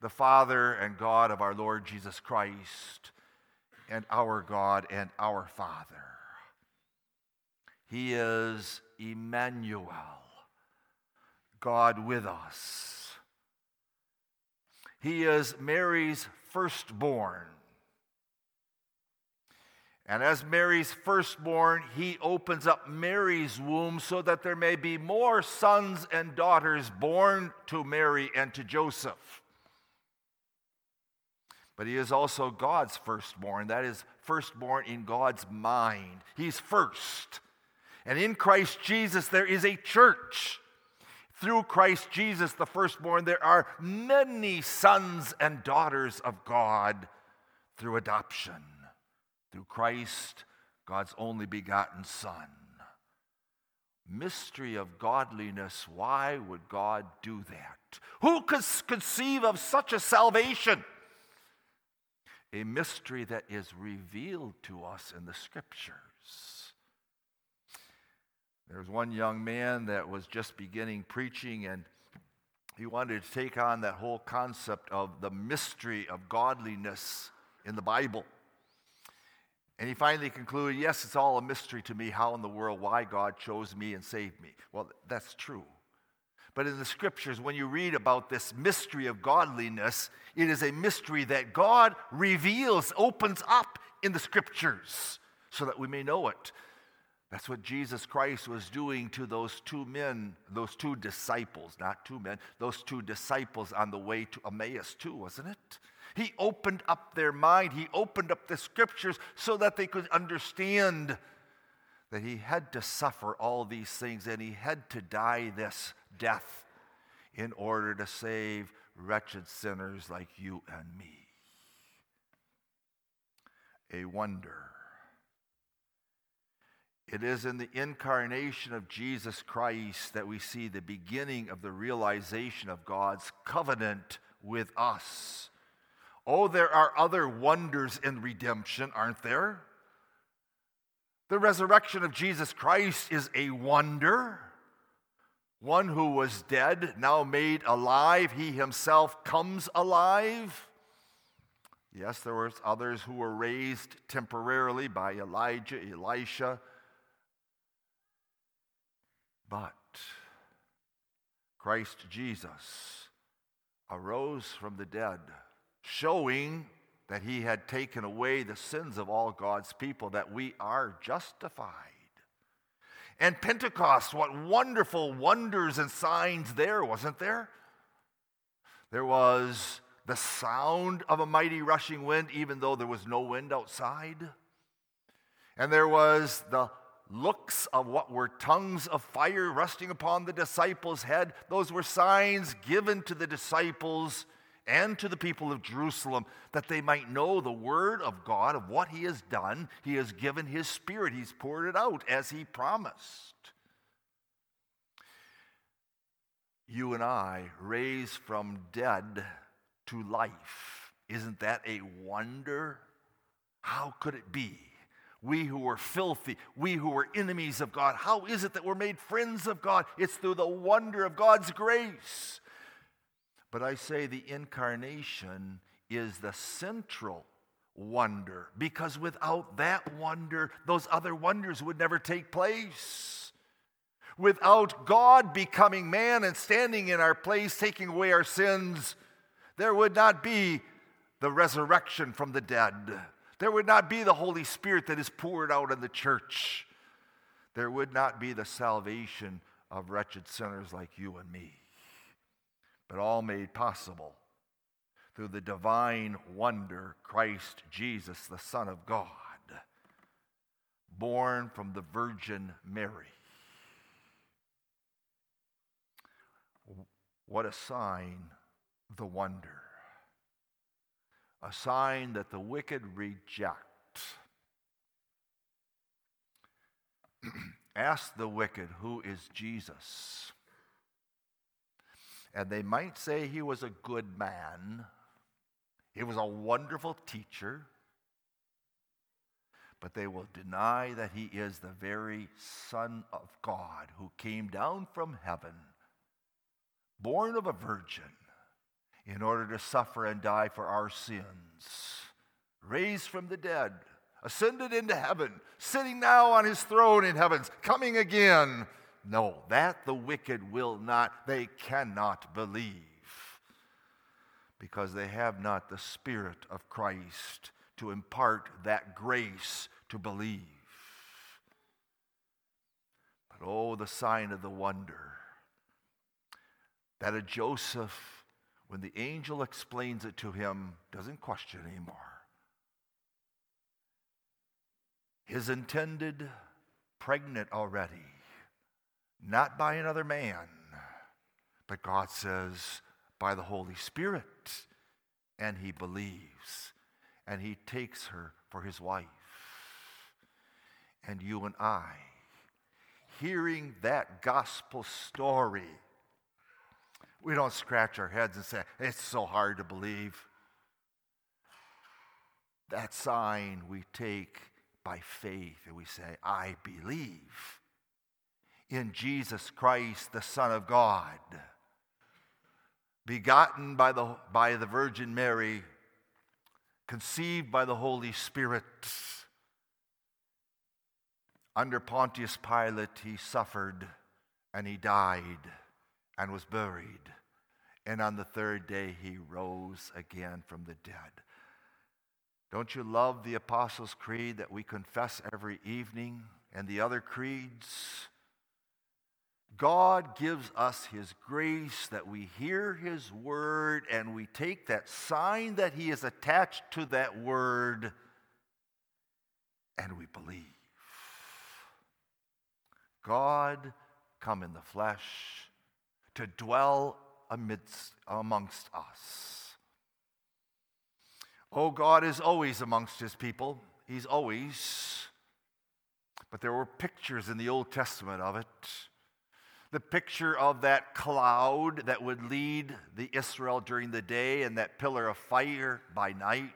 the Father and God of our Lord Jesus Christ, and our God and our Father. He is Immanuel, God with us. He is Mary's firstborn and as Mary's firstborn, he opens up Mary's womb so that there may be more sons and daughters born to Mary and to Joseph. But he is also God's firstborn. That is, firstborn in God's mind. He's first. And in Christ Jesus, there is a church. Through Christ Jesus, the firstborn, there are many sons and daughters of God through adoption. Through Christ, God's only begotten Son. Mystery of godliness. Why would God do that? Who could conceive of such a salvation? A mystery that is revealed to us in the scriptures. There was one young man that was just beginning preaching, and he wanted to take on that whole concept of the mystery of godliness in the Bible. And he finally concluded, Yes, it's all a mystery to me how in the world, why God chose me and saved me. Well, that's true. But in the scriptures, when you read about this mystery of godliness, it is a mystery that God reveals, opens up in the scriptures so that we may know it. That's what Jesus Christ was doing to those two men, those two disciples, not two men, those two disciples on the way to Emmaus, too, wasn't it? He opened up their mind, He opened up the scriptures so that they could understand that He had to suffer all these things and He had to die this death in order to save wretched sinners like you and me. A wonder it is in the incarnation of Jesus Christ that we see the beginning of the realization of God's covenant with us. Oh, there are other wonders in redemption, aren't there? The resurrection of Jesus Christ is a wonder. One who was dead, now made alive, he himself comes alive. Yes, there were others who were raised temporarily by Elijah, Elisha, but Christ Jesus arose from the dead, showing that he had taken away the sins of all God's people, that we are justified. And Pentecost, what wonderful wonders and signs there, wasn't there? There was the sound of a mighty rushing wind, even though there was no wind outside. And there was the looks of what were tongues of fire resting upon the disciples' head. Those were signs given to the disciples and to the people of Jerusalem that they might know the word of God, of what He has done. He has given His Spirit, He's poured it out as He promised. You and I raised from dead to life. Isn't that a wonder? How could it be? We who were filthy, we who were enemies of God, how is it that we're made friends of God? It's through the wonder of God's grace. But I say the incarnation is the central wonder because without that wonder, those other wonders would never take place. Without God becoming man and standing in our place, taking away our sins, there would not be the resurrection from the dead. There would not be the Holy Spirit that is poured out in the church. There would not be the salvation of wretched sinners like you and me. But all made possible through the divine wonder, Christ Jesus, the Son of God, born from the Virgin Mary. What a sign, the wonder a sign that the wicked reject. (clears throat) Ask the wicked, who is Jesus? And they might say he was a good man, he was a wonderful teacher, but they will deny that he is the very Son of God who came down from heaven, born of a virgin in order to suffer and die for our sins, raised from the dead, ascended into heaven, sitting now on his throne in heavens, coming again. No, that the wicked will not, they cannot believe because they have not the Spirit of Christ to impart that grace to believe. But oh, the sign of the wonder that a Joseph when the angel explains it to him, doesn't question anymore. His intended pregnant already, not by another man, but God says by the Holy Spirit. And he believes, and he takes her for his wife. And you and I, hearing that gospel story, we don't scratch our heads and say, it's so hard to believe. That sign we take by faith and we say, I believe in Jesus Christ, the Son of God, begotten by the, by the Virgin Mary, conceived by the Holy Spirit. Under Pontius Pilate, he suffered and he died and was buried. And on the third day, he rose again from the dead. Don't you love the Apostles' Creed that we confess every evening and the other creeds? God gives us His grace that we hear His word and we take that sign that He is attached to that word and we believe. God come in the flesh to dwell amidst amongst us. Oh, God is always amongst his people. He's always. But there were pictures in the Old Testament of it. The picture of that cloud that would lead the Israel during the day and that pillar of fire by night.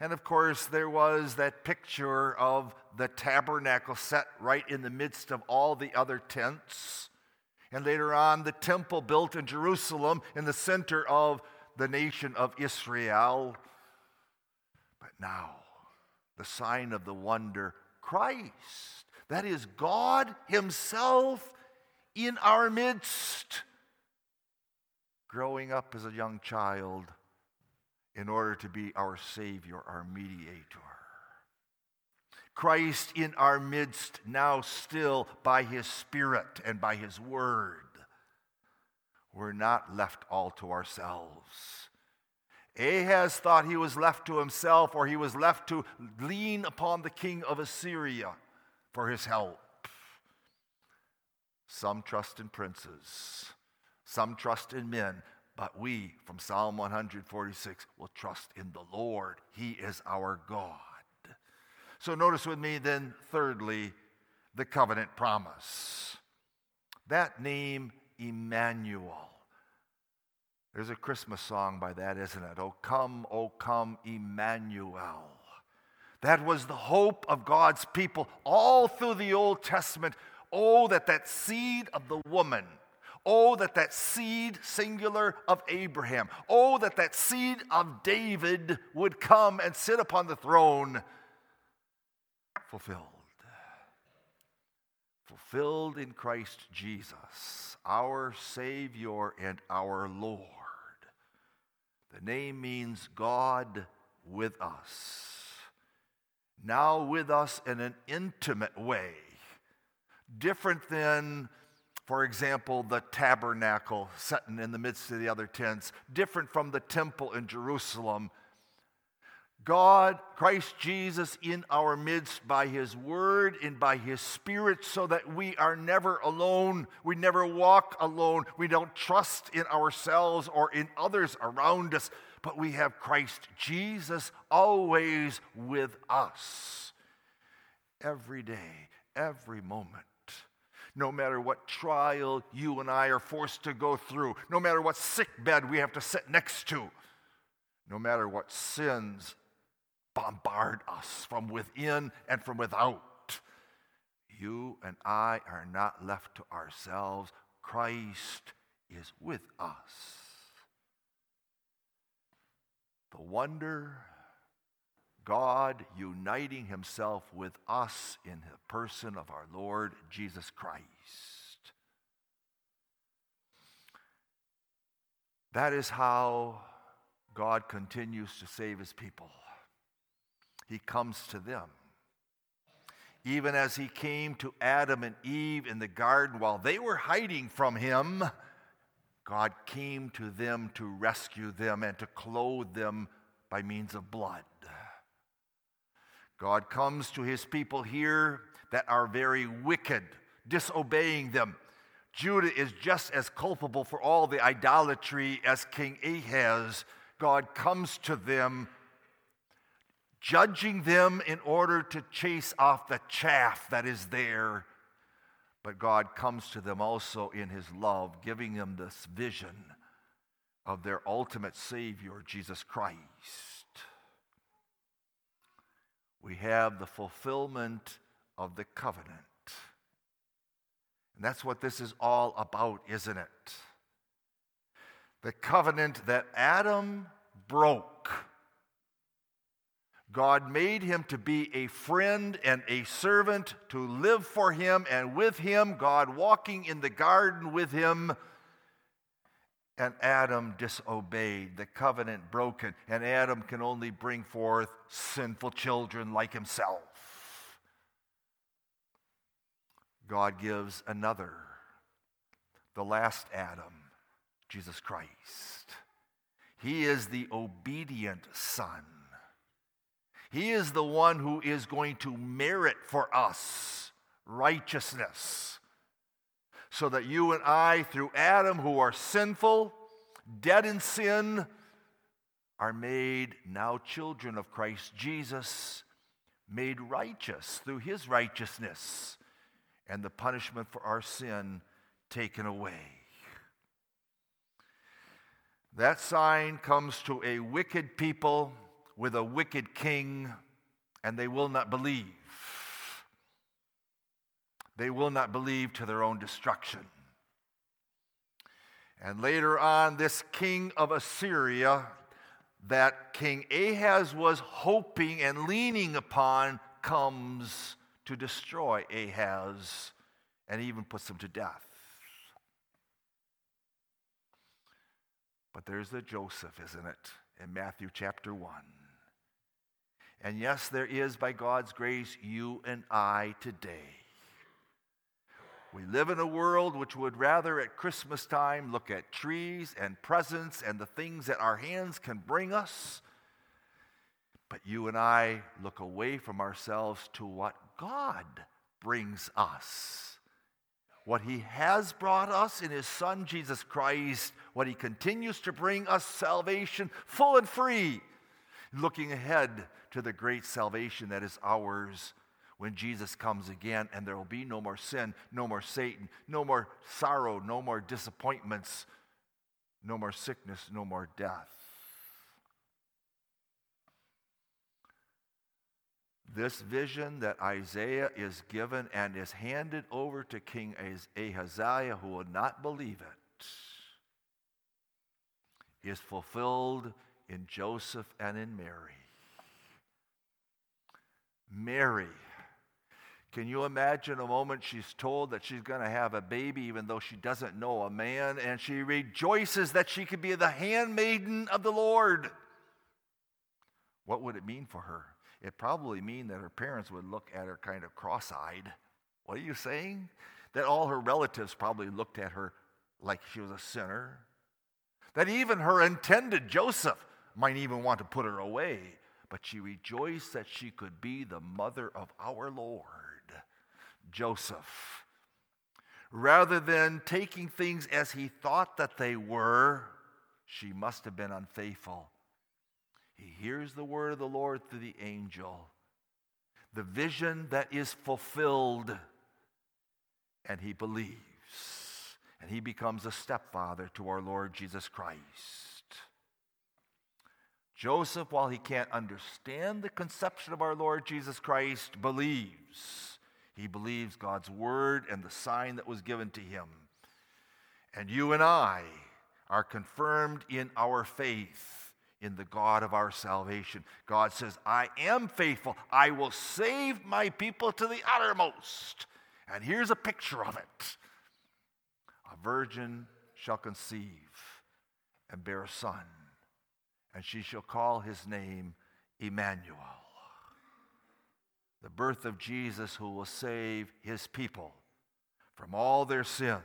And of course, there was that picture of the tabernacle set right in the midst of all the other tents. And later on, the temple built in Jerusalem in the center of the nation of Israel. But now, the sign of the wonder Christ. That is God Himself in our midst, growing up as a young child in order to be our Savior, our mediator. Christ in our midst now, still by His Spirit and by His Word. We're not left all to ourselves. Ahaz thought he was left to himself, or he was left to lean upon the king of Assyria for his help. Some trust in princes, some trust in men, but we, from Psalm 146, will trust in the Lord. He is our God. So notice with me then, thirdly, the covenant promise. That name Immanuel. There's a Christmas song by that, isn't it? Oh, come, oh, come, Emmanuel. That was the hope of God's people all through the Old Testament. Oh, that that seed of the woman, oh, that that seed, singular, of Abraham, oh, that that seed of David would come and sit upon the throne fulfilled fulfilled in Christ Jesus, our Savior and our Lord. The name means God with us. Now with us in an intimate way, different than, for example, the tabernacle sitting in the midst of the other tents, different from the temple in Jerusalem God, Christ Jesus, in our midst by His Word and by His Spirit, so that we are never alone. We never walk alone. We don't trust in ourselves or in others around us, but we have Christ Jesus always with us. Every day, every moment. No matter what trial you and I are forced to go through, no matter what sick bed we have to sit next to, no matter what sins bombard us from within and from without. You and I are not left to ourselves. Christ is with us. The wonder, God uniting himself with us in the person of our Lord Jesus Christ. That is how God continues to save his people he comes to them. Even as he came to Adam and Eve in the garden while they were hiding from him, God came to them to rescue them and to clothe them by means of blood. God comes to his people here that are very wicked, disobeying them. Judah is just as culpable for all the idolatry as King Ahaz. God comes to them, judging them in order to chase off the chaff that is there. But God comes to them also in his love, giving them this vision of their ultimate Savior, Jesus Christ. We have the fulfillment of the covenant. And that's what this is all about, isn't it? The covenant that Adam broke. God made him to be a friend and a servant, to live for him and with him, God walking in the garden with him. And Adam disobeyed, the covenant broken, and Adam can only bring forth sinful children like himself. God gives another, the last Adam, Jesus Christ. He is the obedient Son. He is the one who is going to merit for us righteousness. So that you and I, through Adam, who are sinful, dead in sin, are made now children of Christ Jesus, made righteous through his righteousness and the punishment for our sin taken away. That sign comes to a wicked people with a wicked king, and they will not believe. They will not believe to their own destruction. And later on, this king of Assyria that King Ahaz was hoping and leaning upon comes to destroy Ahaz and even puts him to death. But there's the Joseph, isn't it, in Matthew chapter 1. And yes, there is, by God's grace, you and I today. We live in a world which would rather at Christmas time look at trees and presents and the things that our hands can bring us. But you and I look away from ourselves to what God brings us. What He has brought us in His Son, Jesus Christ, what He continues to bring us salvation full and free, looking ahead to the great salvation that is ours when Jesus comes again, and there will be no more sin, no more Satan, no more sorrow, no more disappointments, no more sickness, no more death. This vision that Isaiah is given and is handed over to King Ahaziah, who will not believe it, is fulfilled in Joseph and in Mary. Mary, can you imagine a moment she's told that she's going to have a baby, even though she doesn't know a man, and she rejoices that she could be the handmaiden of the Lord? What would it mean for her? it probably mean that her parents would look at her kind of cross-eyed. What are you saying? That all her relatives probably looked at her like she was a sinner. That even her intended Joseph might even want to put her away. But she rejoiced that she could be the mother of our Lord, Joseph. Rather than taking things as he thought that they were, she must have been unfaithful he hears the word of the Lord through the angel, the vision that is fulfilled, and he believes. And he becomes a stepfather to our Lord Jesus Christ. Joseph, while he can't understand the conception of our Lord Jesus Christ, believes. He believes God's word and the sign that was given to him. And you and I are confirmed in our faith in the God of our salvation. God says, I am faithful. I will save my people to the uttermost. And here's a picture of it a virgin shall conceive and bear a son, and she shall call his name Immanuel. The birth of Jesus, who will save his people from all their sins.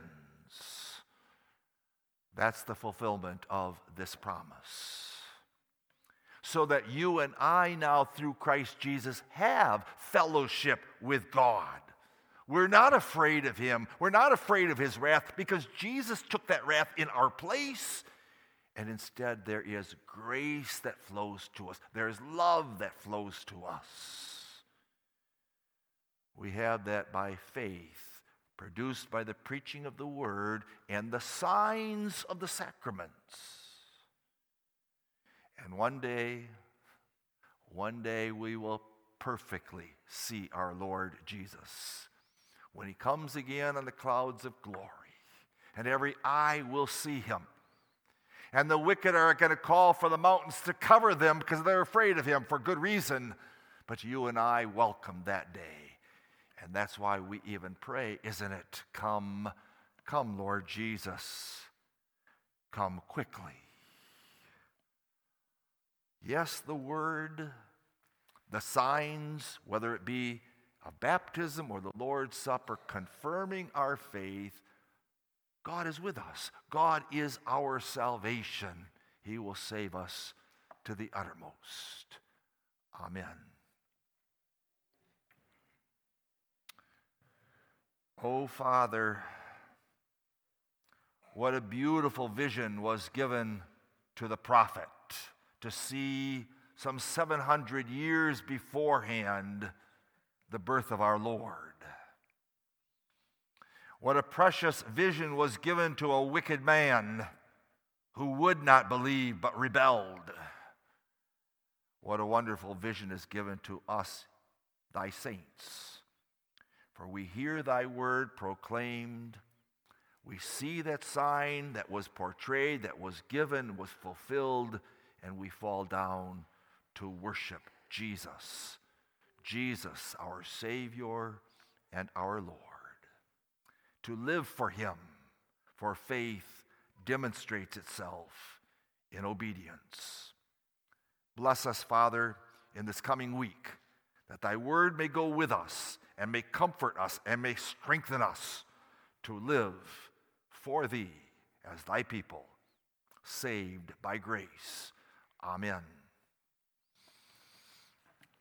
That's the fulfillment of this promise so that you and I now, through Christ Jesus, have fellowship with God. We're not afraid of him. We're not afraid of his wrath because Jesus took that wrath in our place. And instead, there is grace that flows to us, there's love that flows to us. We have that by faith, produced by the preaching of the word and the signs of the sacraments. And one day, one day we will perfectly see our Lord Jesus when he comes again on the clouds of glory, and every eye will see him. And the wicked are going to call for the mountains to cover them because they're afraid of him for good reason. But you and I welcome that day. And that's why we even pray, isn't it? Come, come, Lord Jesus. Come quickly. Yes, the word, the signs, whether it be of baptism or the Lord's Supper, confirming our faith, God is with us. God is our salvation. He will save us to the uttermost. Amen. Oh, Father, what a beautiful vision was given to the prophet to see some 700 years beforehand the birth of our Lord. What a precious vision was given to a wicked man who would not believe but rebelled. What a wonderful vision is given to us, thy saints. For we hear thy word proclaimed. We see that sign that was portrayed, that was given, was fulfilled, and we fall down to worship Jesus Jesus, our Savior and our Lord. To live for Him, for faith demonstrates itself in obedience. Bless us, Father, in this coming week, that Thy word may go with us and may comfort us and may strengthen us to live for Thee as Thy people, saved by grace. Amen.